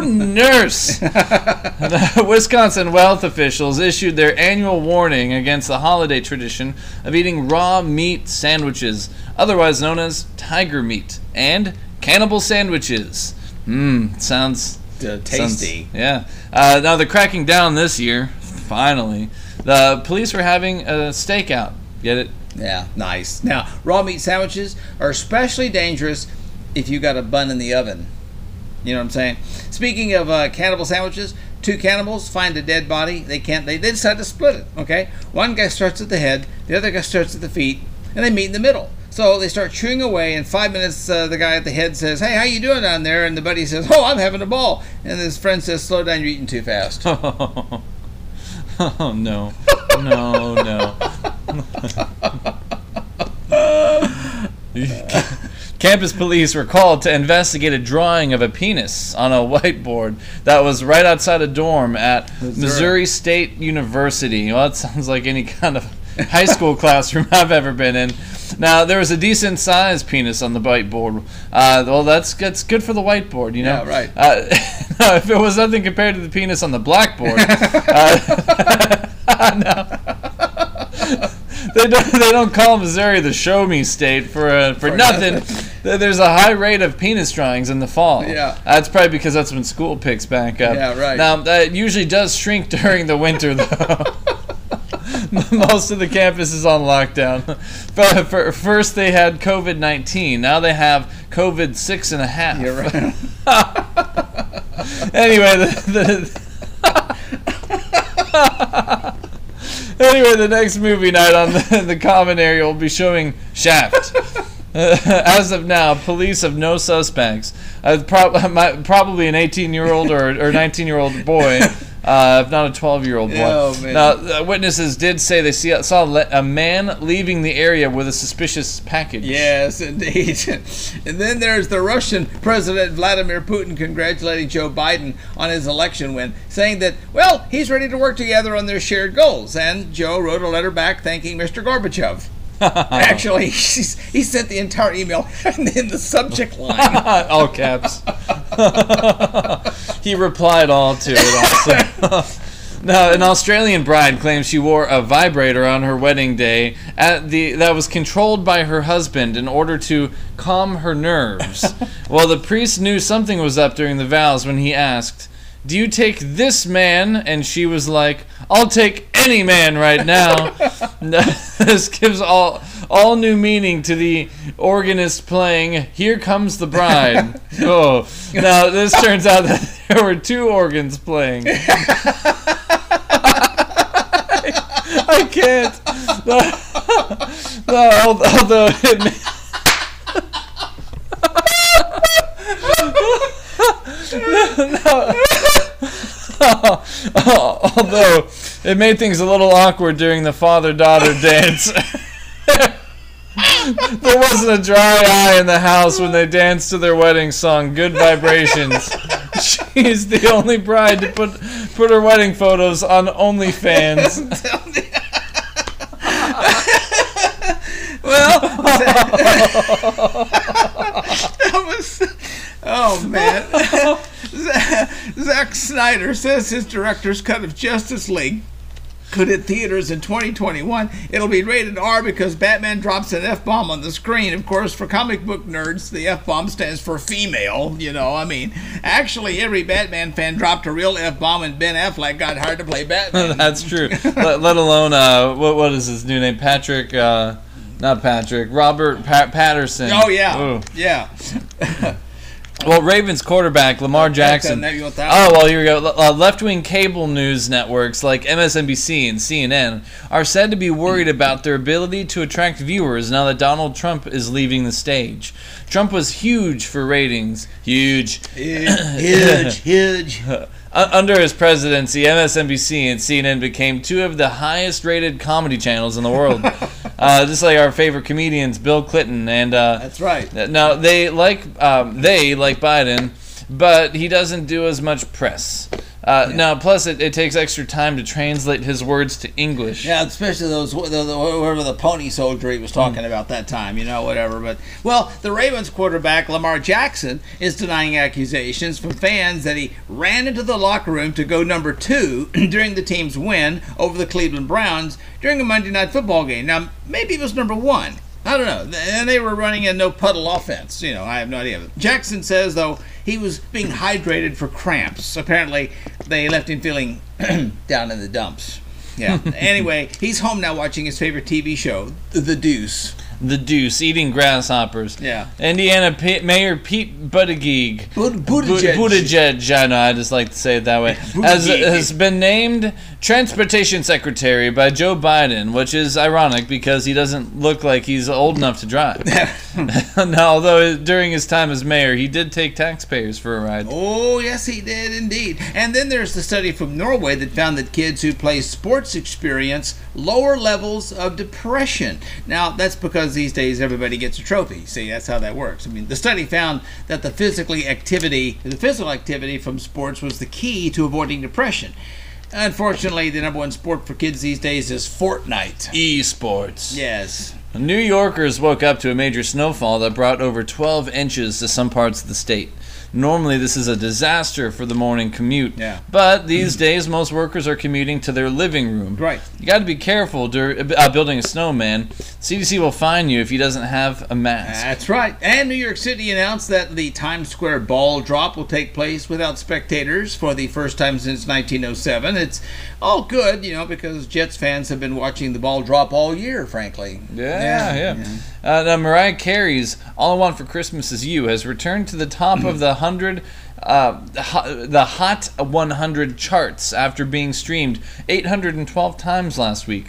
nurse. The Wisconsin health officials issued their annual warning against the holiday tradition of eating raw meat sandwiches, otherwise known as tiger meat, and cannibal sandwiches. Mmm, sounds Uh, sounds- tasty. yeah. Uh, now they're cracking down this year. Finally, the police were having a stakeout. Get it? Yeah, nice. Now, raw meat sandwiches are especially dangerous if you got a bun in the oven. You know what I'm saying? Speaking of uh, cannibal sandwiches, two cannibals find a dead body. They can't. They, they decide to split it. Okay, one guy starts at the head, the other guy starts at the feet, and they meet in the middle. So they start chewing away. In five minutes, uh, the guy at the head says, "Hey, how you doing down there?" And the buddy says, "Oh, I'm having a ball." And his friend says, "Slow down, you're eating too fast." oh no, no, no. Campus police were called to investigate a drawing of a penis on a whiteboard that was right outside a dorm at Missouri. Missouri State University. Well, that sounds like any kind of high school classroom I've ever been in. Now there was a decent sized penis on the whiteboard. Uh, well, that's that's good for the whiteboard, you know. Yeah, right. Uh, if it was nothing compared to the penis on the blackboard, uh, no. they don't they don't call Missouri the show me state for uh, for, For nothing. nothing. There's a high rate of penis drawings in the fall. Yeah. that's probably because that's when school picks back up. Yeah, right. Now that usually does shrink during the winter though. Most of the campus is on lockdown. But for, first they had COVID nineteen. Now they have COVID six and a half. You're right. anyway, the, the anyway, the next movie night on the, the common area will be showing Shaft. As of now, police have no suspects. Uh, prob- my, probably an 18-year-old or or 19-year-old boy, uh, if not a 12-year-old boy. Oh. Now, uh, witnesses did say they see, saw a man leaving the area with a suspicious package. Yes, indeed. and then there's the Russian President Vladimir Putin congratulating Joe Biden on his election win, saying that, well, he's ready to work together on their shared goals. And Joe wrote a letter back thanking Mr. Gorbachev. Actually, he sent the entire email in the subject line. all caps. he replied all to it also. now, an Australian bride claims she wore a vibrator on her wedding day at the that was controlled by her husband in order to calm her nerves. well, the priest knew something was up during the vows when he asked, "Do you take this man?" And she was like, "I'll take any man right now." this gives all all new meaning to the organist playing "Here Comes the Bride." oh, now this turns out that there were two organs playing. I can't. No, al- although it. May- no. Although it made things a little awkward during the father-daughter dance. there wasn't a dry eye in the house when they danced to their wedding song, "Good Vibrations." She's the only bride to put put her wedding photos on OnlyFans. well, that was. Oh man, Zack Snyder says his director's cut of Justice League could hit theaters in 2021. It'll be rated R because Batman drops an F bomb on the screen. Of course, for comic book nerds, the F bomb stands for female. You know, I mean, actually, every Batman fan dropped a real F bomb, and Ben Affleck got hired to play Batman. That's true. let, let alone uh, what what is his new name? Patrick. Uh, not Patrick. Robert pa- Patterson. Oh yeah, Ooh. yeah. Well, Ravens quarterback Lamar Jackson. that, you want that Oh well, here we go. Uh, left-wing cable news networks like MSNBC and CNN are said to be worried about their ability to attract viewers now that Donald Trump is leaving the stage. Trump was huge for ratings. Huge. huge, huge. Under his presidency, MSNBC and CNN became two of the highest rated comedy channels in the world. uh, just like our favorite comedians, Bill Clinton, and uh, That's right. Now they like um, they like Biden, but he doesn't do as much press. Uh, Now, plus it, it takes extra time to translate his words to English. Yeah, especially those the, the, whoever the pony soldier he was talking about that time, you know, whatever. But well, the Ravens quarterback Lamar Jackson is denying accusations from fans that he ran into the locker room to go number two during the team's win over the Cleveland Browns during a Monday Night Football game. Now, maybe it was number one. I don't know. And they were running a no puddle offense. You know, I have no idea. Jackson says, though, he was being hydrated for cramps. Apparently, they left him feeling down in the dumps. Yeah. anyway, he's home now watching his favorite TV show, The Deuce. The Deuce eating grasshoppers. Yeah. Indiana P- Mayor Pete Buttigieg. Buttigieg. Buttigieg. I know. I just like to say it that way. Has, has been named Transportation Secretary by Joe Biden, which is ironic because he doesn't look like he's old enough to drive. now, although during his time as mayor, he did take taxpayers for a ride. Oh, yes, he did indeed. And then there's the study from Norway that found that kids who play sports experience lower levels of depression. Now, that's because these days everybody gets a trophy. See, that's how that works. I mean, the study found that the physically activity, the physical activity from sports was the key to avoiding depression. Unfortunately, the number one sport for kids these days is Fortnite. Esports. Yes. New Yorkers woke up to a major snowfall that brought over 12 inches to some parts of the state. Normally, this is a disaster for the morning commute. Yeah. But these days, most workers are commuting to their living room. Right. You got to be careful dur- uh, building a snowman. CDC will fine you if he doesn't have a mask. That's right. And New York City announced that the Times Square ball drop will take place without spectators for the first time since 1907. It's all good, you know, because Jets fans have been watching the ball drop all year, frankly. Yeah. Yeah, yeah. Uh, now Mariah Carey's "All I Want for Christmas Is You" has returned to the top of the hundred, uh, the Hot 100 charts after being streamed 812 times last week.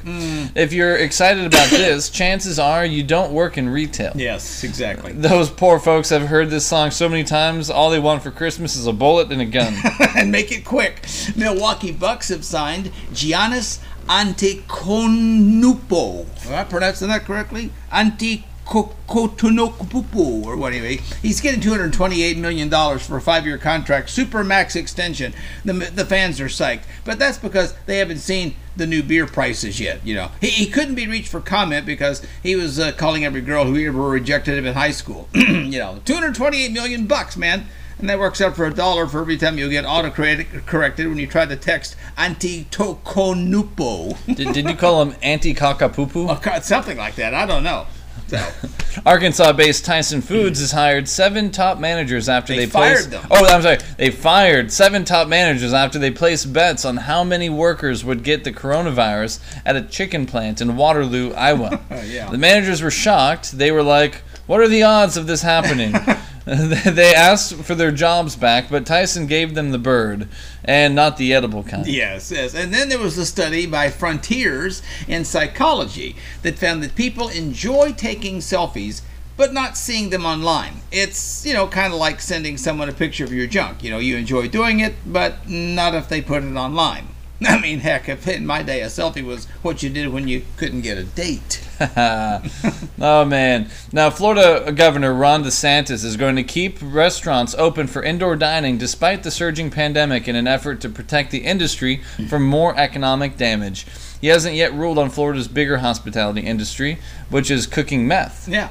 If you're excited about this, chances are you don't work in retail. Yes, exactly. Those poor folks have heard this song so many times. All they want for Christmas is a bullet and a gun. and make it quick. Milwaukee Bucks have signed Giannis Antetokounmpo. Am I pronouncing that correctly? Antetokounmpo, or whatever. He's getting 228 million dollars for a five-year contract, super max extension. The the fans are psyched, but that's because they haven't seen the new beer prices yet. You know, he, he couldn't be reached for comment because he was uh, calling every girl who ever rejected him in high school. you know, 228 million bucks, man. And that works out for a dollar for every time you get auto-corrected when you try to text Antetokounmpo. did, did you call him Anti Kakapupu? Oh, Something like that. I don't know. So, Arkansas-based Tyson Foods has hired seven top managers after They they, placed- fired them. Oh, I'm sorry. They fired seven top managers after they placed bets on how many workers would get the coronavirus at a chicken plant in Waterloo, Iowa. yeah. The managers were shocked. They were like, "What are the odds of this happening?" they asked for their jobs back, but Tyson gave them the bird and not the edible kind. Yes, yes. And then there was a study by Frontiers in Psychology that found that people enjoy taking selfies but not seeing them online. It's, you know, kind of like sending someone a picture of your junk. You know, you enjoy doing it, but not if they put it online. I mean, heck, if in my day a selfie was what you did when you couldn't get a date. oh man! Now, Florida Governor Ron DeSantis is going to keep restaurants open for indoor dining despite the surging pandemic in an effort to protect the industry from more economic damage. He hasn't yet ruled on Florida's bigger hospitality industry, which is cooking meth. Yeah.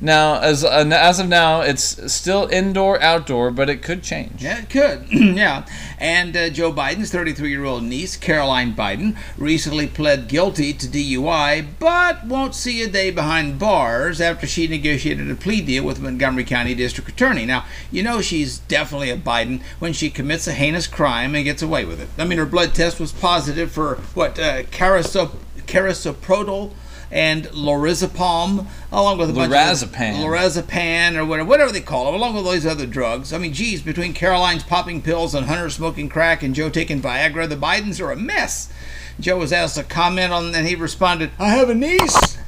Now, as uh, as of now, it's still indoor outdoor, but it could change. Yeah, it could. yeah. And uh, Joe Biden's 33 year old niece, Caroline Biden, recently pled guilty to DUI, but won't see a day behind bars after she negotiated a plea deal with Montgomery County District Attorney. Now, you know she's definitely a Biden when she commits a heinous crime and gets away with it. I mean, her blood test was positive for, what, uh, carisop- carisoprodol and lorazepam, along with a bunch Lorazepam. of lorazepam or whatever, whatever they call them, along with all these other drugs. I mean, geez, between Caroline's popping pills and Hunter smoking crack and Joe taking Viagra, the Bidens are a mess. Joe was asked to comment on, and he responded, "I have a niece."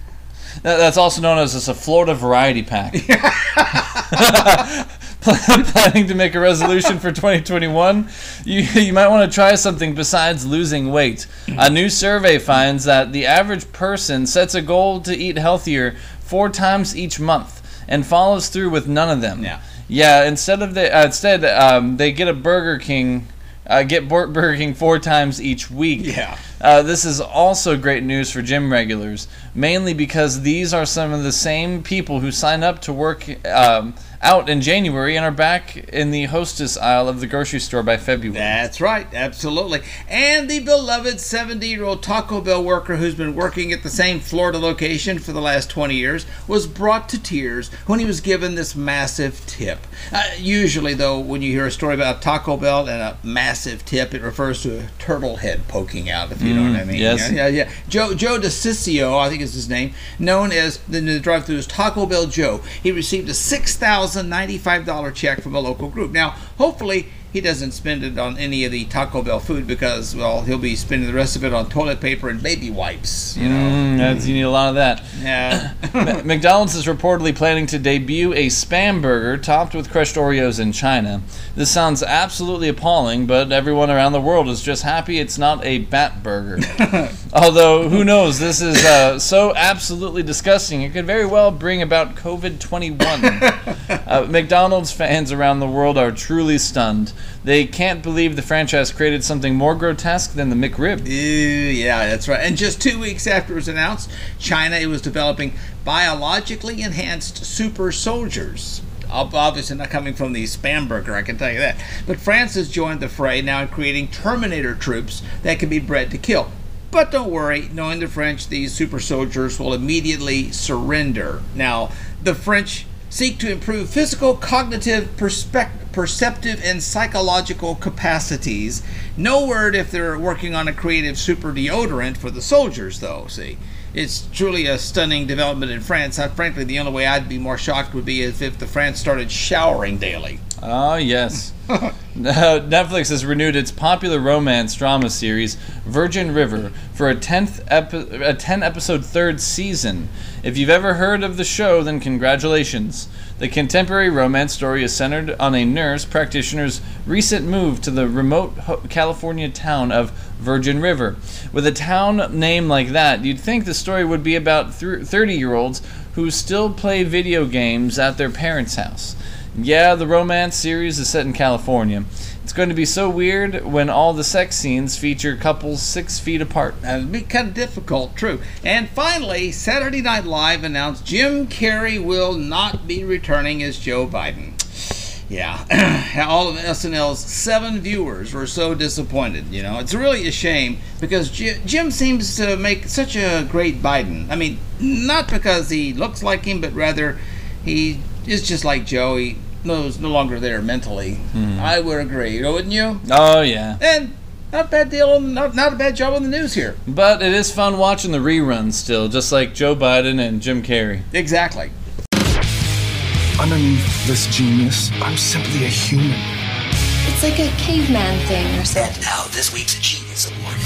That's also known as as a Florida variety pack. planning to make a resolution for 2021, you, you might want to try something besides losing weight. A new survey finds that the average person sets a goal to eat healthier four times each month and follows through with none of them. Yeah. Yeah. Instead of the uh, instead um, they get a Burger King. Uh, get Bur- Burger King four times each week. Yeah. Uh, this is also great news for gym regulars, mainly because these are some of the same people who sign up to work um, out in January and are back in the hostess aisle of the grocery store by February. That's right, absolutely. And the beloved 70 year old Taco Bell worker who's been working at the same Florida location for the last 20 years was brought to tears when he was given this massive tip. Uh, usually, though, when you hear a story about Taco Bell and a massive tip, it refers to a turtle head poking out, if know what I Mm, mean. yes. Yeah, yeah, yeah. Joe, Joe DeCiccio, I think is his name, known as the, the drive through as Taco Bell Joe. He received a $6,095 check from a local group. Now, hopefully, he doesn't spend it on any of the Taco Bell food because, well, he'll be spending the rest of it on toilet paper and baby wipes. You know. Mm, that's, you need a lot of that. Yeah. McDonald's is reportedly planning to debut a spam burger topped with crushed Oreos in China. This sounds absolutely appalling, but everyone around the world is just happy it's not a bat burger. Although, who knows? This is uh, so absolutely disgusting. It could very well bring about COVID 21. uh, McDonald's fans around the world are truly stunned. They can't believe the franchise created something more grotesque than the McRib. Ew, yeah, that's right. And just two weeks after it was announced, China was developing biologically enhanced super soldiers. Obviously, not coming from the spam burger, I can tell you that. But France has joined the fray now in creating Terminator troops that can be bred to kill. But don't worry, knowing the French, these super soldiers will immediately surrender. Now, the French seek to improve physical, cognitive, perceptive, and psychological capacities. No word if they're working on a creative super deodorant for the soldiers, though, see. It's truly a stunning development in France. I, frankly, the only way I'd be more shocked would be if the France started showering daily. Oh, yes. Netflix has renewed its popular romance drama series, Virgin River, for a 10th epi- a 10 episode third season. If you've ever heard of the show, then congratulations. The contemporary romance story is centered on a nurse practitioner's recent move to the remote ho- California town of Virgin River. With a town name like that, you'd think the story would be about 30 year olds who still play video games at their parents' house. Yeah, the romance series is set in California. It's going to be so weird when all the sex scenes feature couples six feet apart. That'd be kind of difficult, true. And finally, Saturday Night Live announced Jim Carrey will not be returning as Joe Biden. Yeah, all of SNL's seven viewers were so disappointed. You know, it's really a shame because Jim, seems to make such a great Biden. I mean, not because he looks like him, but rather he is just like Joe. He knows no longer there mentally. Mm-hmm. I would agree, wouldn't you? Oh, yeah. And not a bad deal, not, not a bad job on the news here. But it is fun watching the reruns still, just like Joe Biden and Jim Carrey. Exactly. Underneath this genius, I'm simply a human. It's like a caveman thing or something. And Now, this week's Genius Award.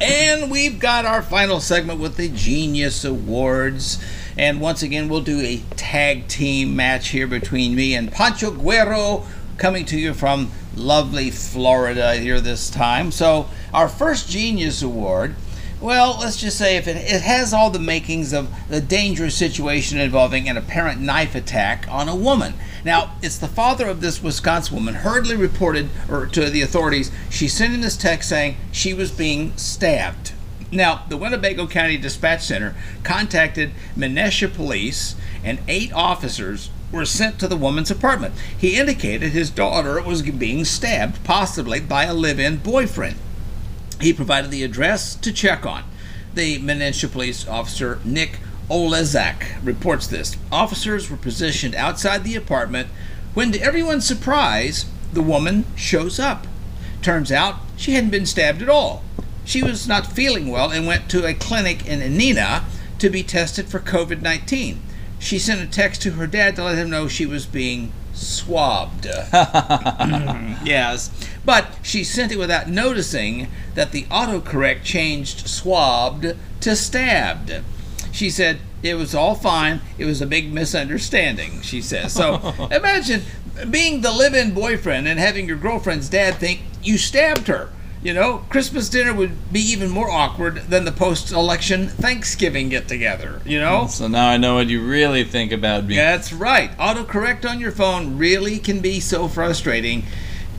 And we've got our final segment with the Genius Awards. And once again, we'll do a tag team match here between me and Pancho Guero, coming to you from lovely Florida here this time. So, our first Genius Award, well, let's just say if it, it has all the makings of a dangerous situation involving an apparent knife attack on a woman. Now, it's the father of this Wisconsin woman hurriedly reported or to the authorities she sent him this text saying she was being stabbed. Now, the Winnebago County Dispatch Center contacted Menasha Police, and eight officers were sent to the woman's apartment. He indicated his daughter was being stabbed, possibly by a live in boyfriend. He provided the address to check on. The Menasha Police Officer Nick Olezak reports this. Officers were positioned outside the apartment when, to everyone's surprise, the woman shows up. Turns out she hadn't been stabbed at all. She was not feeling well and went to a clinic in Neenah to be tested for COVID 19. She sent a text to her dad to let him know she was being swabbed. yes. But she sent it without noticing that the autocorrect changed swabbed to stabbed. She said, It was all fine. It was a big misunderstanding, she says. So imagine being the live in boyfriend and having your girlfriend's dad think you stabbed her. You know, Christmas dinner would be even more awkward than the post election Thanksgiving get together, you know? So now I know what you really think about me. That's right. Autocorrect on your phone really can be so frustrating.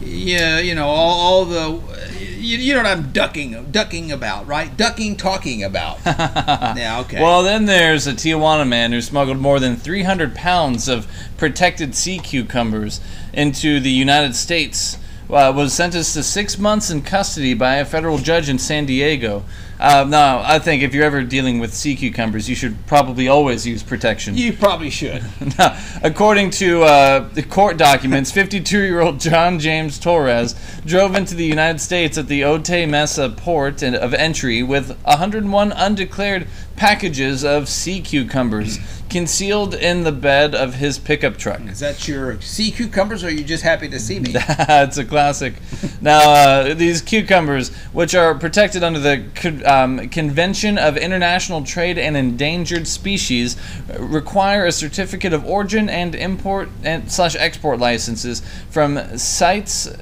Yeah, you know, all, all the you, you know what I'm ducking ducking about, right? Ducking talking about. yeah, okay. Well, then there's a Tijuana man who smuggled more than 300 pounds of protected sea cucumbers into the United States. Uh, was sentenced to six months in custody by a federal judge in San Diego. Uh, now, I think if you're ever dealing with sea cucumbers, you should probably always use protection. you probably should. Now, according to uh, the court documents, 52 year old John James Torres drove into the United States at the Otay Mesa port of entry with 101 undeclared packages of sea cucumbers concealed in the bed of his pickup truck. Is that your sea cucumbers, or are you just happy to see me? it's a classic. Now, uh, these cucumbers, which are protected under the um, Convention of International Trade and Endangered Species, require a certificate of origin and import and slash export licenses from CITES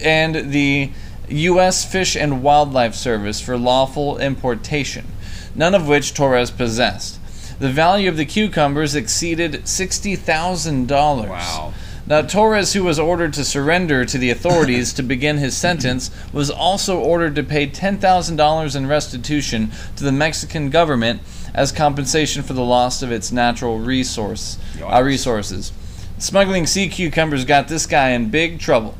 and the U.S. Fish and Wildlife Service for lawful importation, none of which Torres possessed. The value of the cucumbers exceeded sixty thousand dollars. Wow. Now, Torres, who was ordered to surrender to the authorities to begin his sentence, was also ordered to pay $10,000 in restitution to the Mexican government as compensation for the loss of its natural resource, uh, resources. Smuggling sea cucumbers got this guy in big trouble.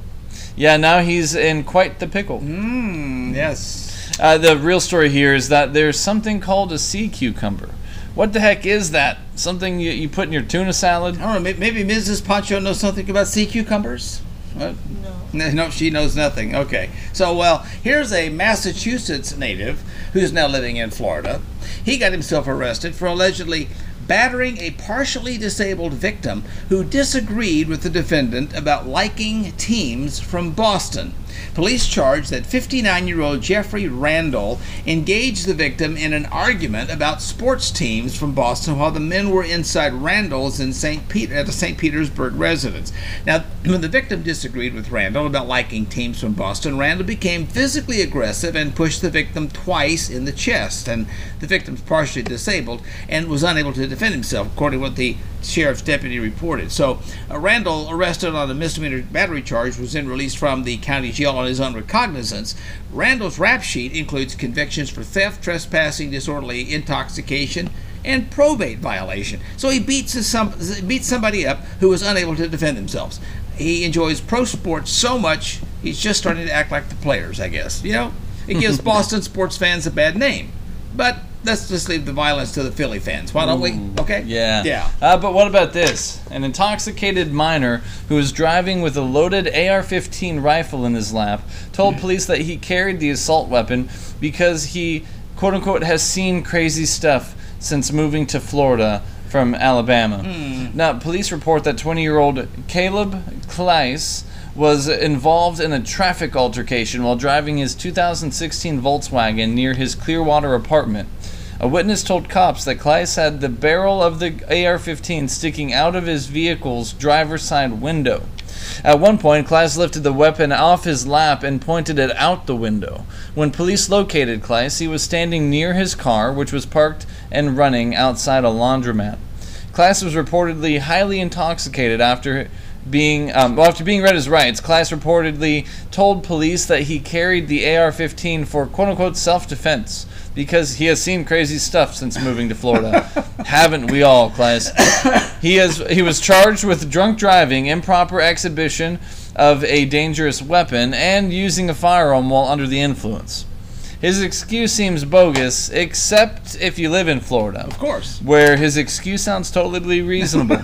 Yeah, now he's in quite the pickle. Mm, yes. Uh, the real story here is that there's something called a sea cucumber. What the heck is that? Something you, you put in your tuna salad? I don't know. Maybe Mrs. Pancho knows something about sea cucumbers. What? No. No, she knows nothing. Okay. So, well, here's a Massachusetts native who's now living in Florida. He got himself arrested for allegedly battering a partially disabled victim who disagreed with the defendant about liking teams from Boston. Police charged that 59 year old Jeffrey Randall engaged the victim in an argument about sports teams from Boston while the men were inside Randall's in St. Peter at the St. Petersburg residence. Now, when the victim disagreed with Randall about liking teams from Boston, Randall became physically aggressive and pushed the victim twice in the chest. And the victim's partially disabled and was unable to defend himself, according to what the sheriff's deputy reported. So, uh, Randall, arrested on a misdemeanor battery charge, was then released from the county jail on his own recognizance. Randall's rap sheet includes convictions for theft, trespassing, disorderly intoxication, and probate violation. So he beats his some beats somebody up who was unable to defend themselves. He enjoys pro sports so much he's just starting to act like the players, I guess. You know, it gives Boston sports fans a bad name. But let's just leave the violence to the Philly fans. Why don't we? Okay. Yeah. Yeah. Uh, but what about this? An intoxicated minor who was driving with a loaded AR 15 rifle in his lap told police that he carried the assault weapon because he, quote unquote, has seen crazy stuff since moving to Florida from Alabama. Now, police report that 20 year old Caleb Kleiss was involved in a traffic altercation while driving his 2016 Volkswagen near his Clearwater apartment. A witness told cops that Kleiss had the barrel of the AR 15 sticking out of his vehicle's driver's side window. At one point, Kleiss lifted the weapon off his lap and pointed it out the window. When police located Kleiss, he was standing near his car, which was parked and running outside a laundromat. Kleiss was reportedly highly intoxicated after being um, well, after being read his rights. Kleiss reportedly told police that he carried the AR-15 for "quote unquote" self-defense because he has seen crazy stuff since moving to Florida. Haven't we all, Kleiss? He has he was charged with drunk driving, improper exhibition of a dangerous weapon, and using a firearm while under the influence. His excuse seems bogus, except if you live in Florida. Of course. Where his excuse sounds totally reasonable.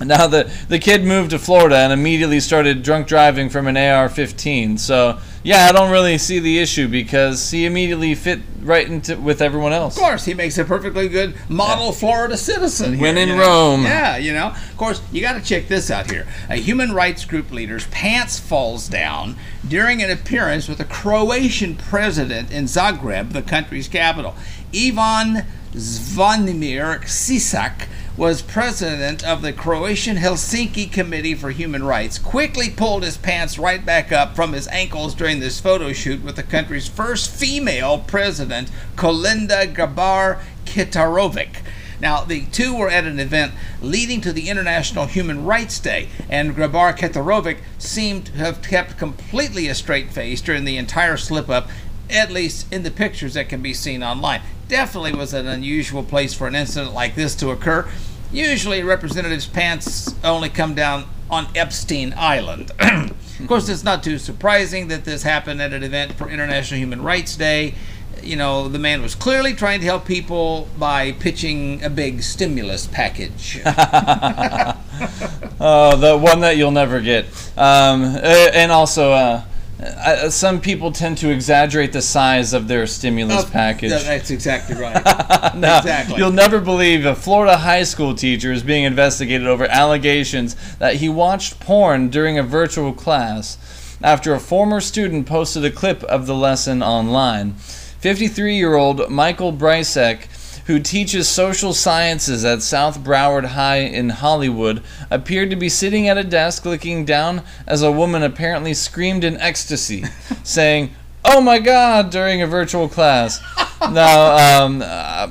now, the, the kid moved to Florida and immediately started drunk driving from an AR 15. So, yeah, I don't really see the issue because he immediately fit right into with everyone else. Of course, he makes a perfectly good model Florida citizen. When in you know? Rome. Yeah, you know. Of course, you got to check this out here. A human rights group leader's pants falls down during an appearance with a Croatian president in Zagreb, the country's capital. Ivan Zvonimir Čičak was president of the Croatian Helsinki Committee for Human Rights, quickly pulled his pants right back up from his ankles during this photo shoot with the country's first female president, Kolinda Grabar Kitarovic. Now, the two were at an event leading to the International Human Rights Day, and Grabar Kitarovic seemed to have kept completely a straight face during the entire slip up, at least in the pictures that can be seen online. Definitely was an unusual place for an incident like this to occur. Usually, representatives' pants only come down on Epstein Island. of course, it's not too surprising that this happened at an event for International Human Rights Day you know, the man was clearly trying to help people by pitching a big stimulus package. Oh, the one that you'll never get. Um, uh, and also, uh, uh, some people tend to exaggerate the size of their stimulus Oh, package. that- That's exactly right. No, exactly. You'll never believe a Florida high school teacher is being investigated over allegations that he watched porn during a virtual class after a former student posted a clip of the lesson online. 53 year old Michael Brysek, who teaches social sciences at South Broward High in Hollywood, appeared to be sitting at a desk looking down as a woman apparently screamed in ecstasy, saying, Oh my god, during a virtual class. Now, um,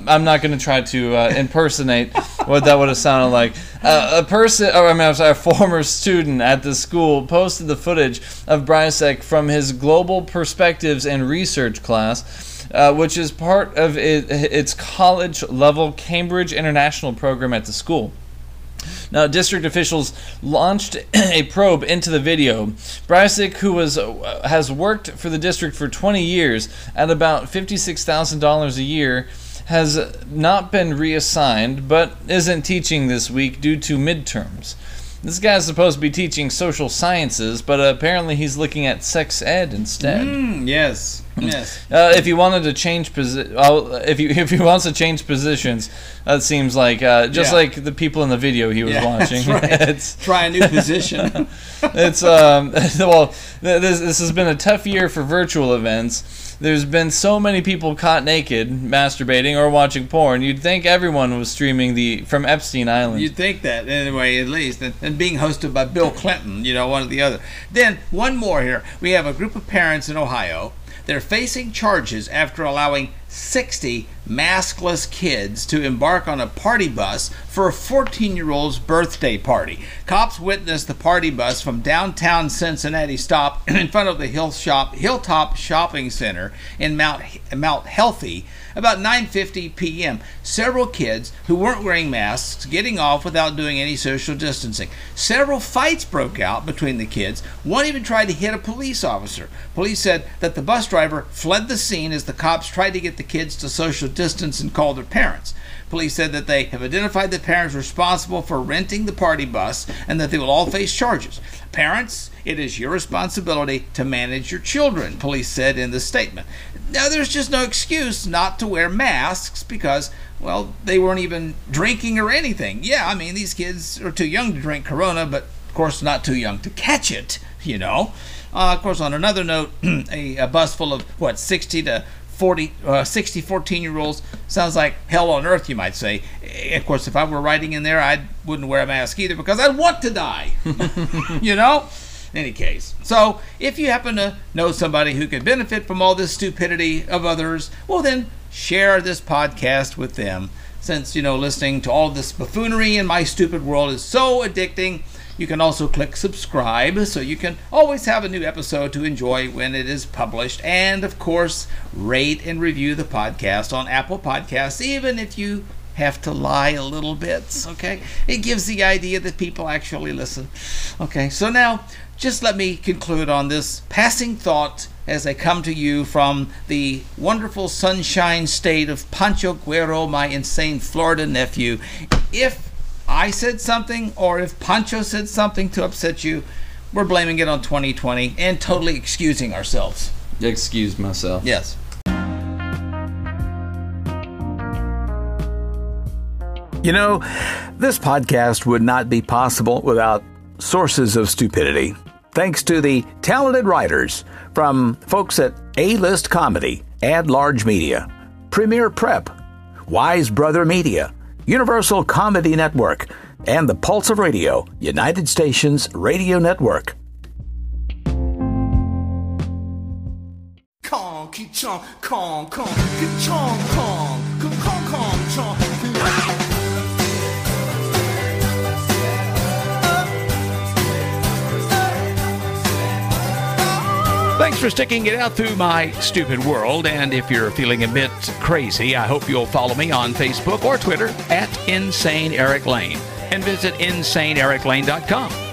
I'm not going to try to uh, impersonate what that would have sounded like. Uh, a person, or I mean, I'm sorry, a former student at the school posted the footage of Brysek from his Global Perspectives and Research class, uh, which is part of it, its college level Cambridge International program at the school. Now, district officials launched a probe into the video. Brysik, who was uh, has worked for the district for 20 years at about $56,000 a year, has not been reassigned, but isn't teaching this week due to midterms. This guy's supposed to be teaching social sciences, but apparently he's looking at sex ed instead. Mm, yes, yes. Uh, if he wanted to change posi- well, if he if he wants to change positions, that seems like uh, just Yeah. like the people in the video he was Yeah, watching. that's right. Try a new position. it's um well this this has been a tough year for virtual events. There's been so many people caught naked, masturbating or watching porn. You'd think everyone was streaming the from Epstein Island. You'd think that anyway, at least, and, and being hosted by Bill Clinton, you know, one or the other. Then one more here. We have a group of parents in Ohio. They're facing charges after allowing 60 maskless kids to embark on a party bus for a 14 year old's birthday party. Cops witnessed the party bus from downtown Cincinnati stop in front of the Hill Shop, Hilltop Shopping Center in Mount, Mount Healthy about 9:50 p.m. Several kids who weren't wearing masks getting off without doing any social distancing. Several fights broke out between the kids. One even tried to hit a police officer. Police said that the bus driver fled the scene as the cops tried to get the kids to social distance and called their parents. Police said that they have identified the parents responsible for renting the party bus and that they will all face charges. Parents, it is your responsibility to manage your children, police said in the statement. Now, there's just no excuse not to wear masks because, well, they weren't even drinking or anything. Yeah, I mean, these kids are too young to drink Corona, but of course, not too young to catch it, you know. Uh, of course, on another note, a, a bus full of, what, 60 to 40, uh, 60 14 year olds sounds like hell on earth, you might say. Eh, Of course, if I were riding in there, I wouldn't wear a mask either because I'd want to die. you know? In any case. So, if you happen to know somebody who could benefit from all this stupidity of others, well, then share this podcast with them. Since, you know, listening to all this buffoonery in my stupid world is so addicting, you can also click subscribe so you can always have a new episode to enjoy when it is published. And of course, rate and review the podcast on Apple Podcasts, even if you have to lie a little bit. Okay? It gives the idea that people actually listen. Okay, so now just let me conclude on this passing thought as I come to you from the wonderful sunshine state of Pancho Guero, my insane Florida nephew. If I said something or if Pancho said something to upset you, we're blaming it on 2020 and totally excusing ourselves. Excuse myself. Yes. You know, this podcast would not be possible without sources of stupidity. Thanks to the talented writers from folks at A List Comedy, Ad Large Media, Premier Prep, Wise Brother Media, Universal Comedy Network, and the Pulse of Radio, United Stations Radio Network. Kong, chong, kong, kong, chong, kong, kong, kong, kong. Thanks for sticking it out through my stupid world. And if you're feeling a bit crazy, I hope you'll follow me on Facebook or Twitter at Insane Eric Lane and visit InsaneEricLane.com.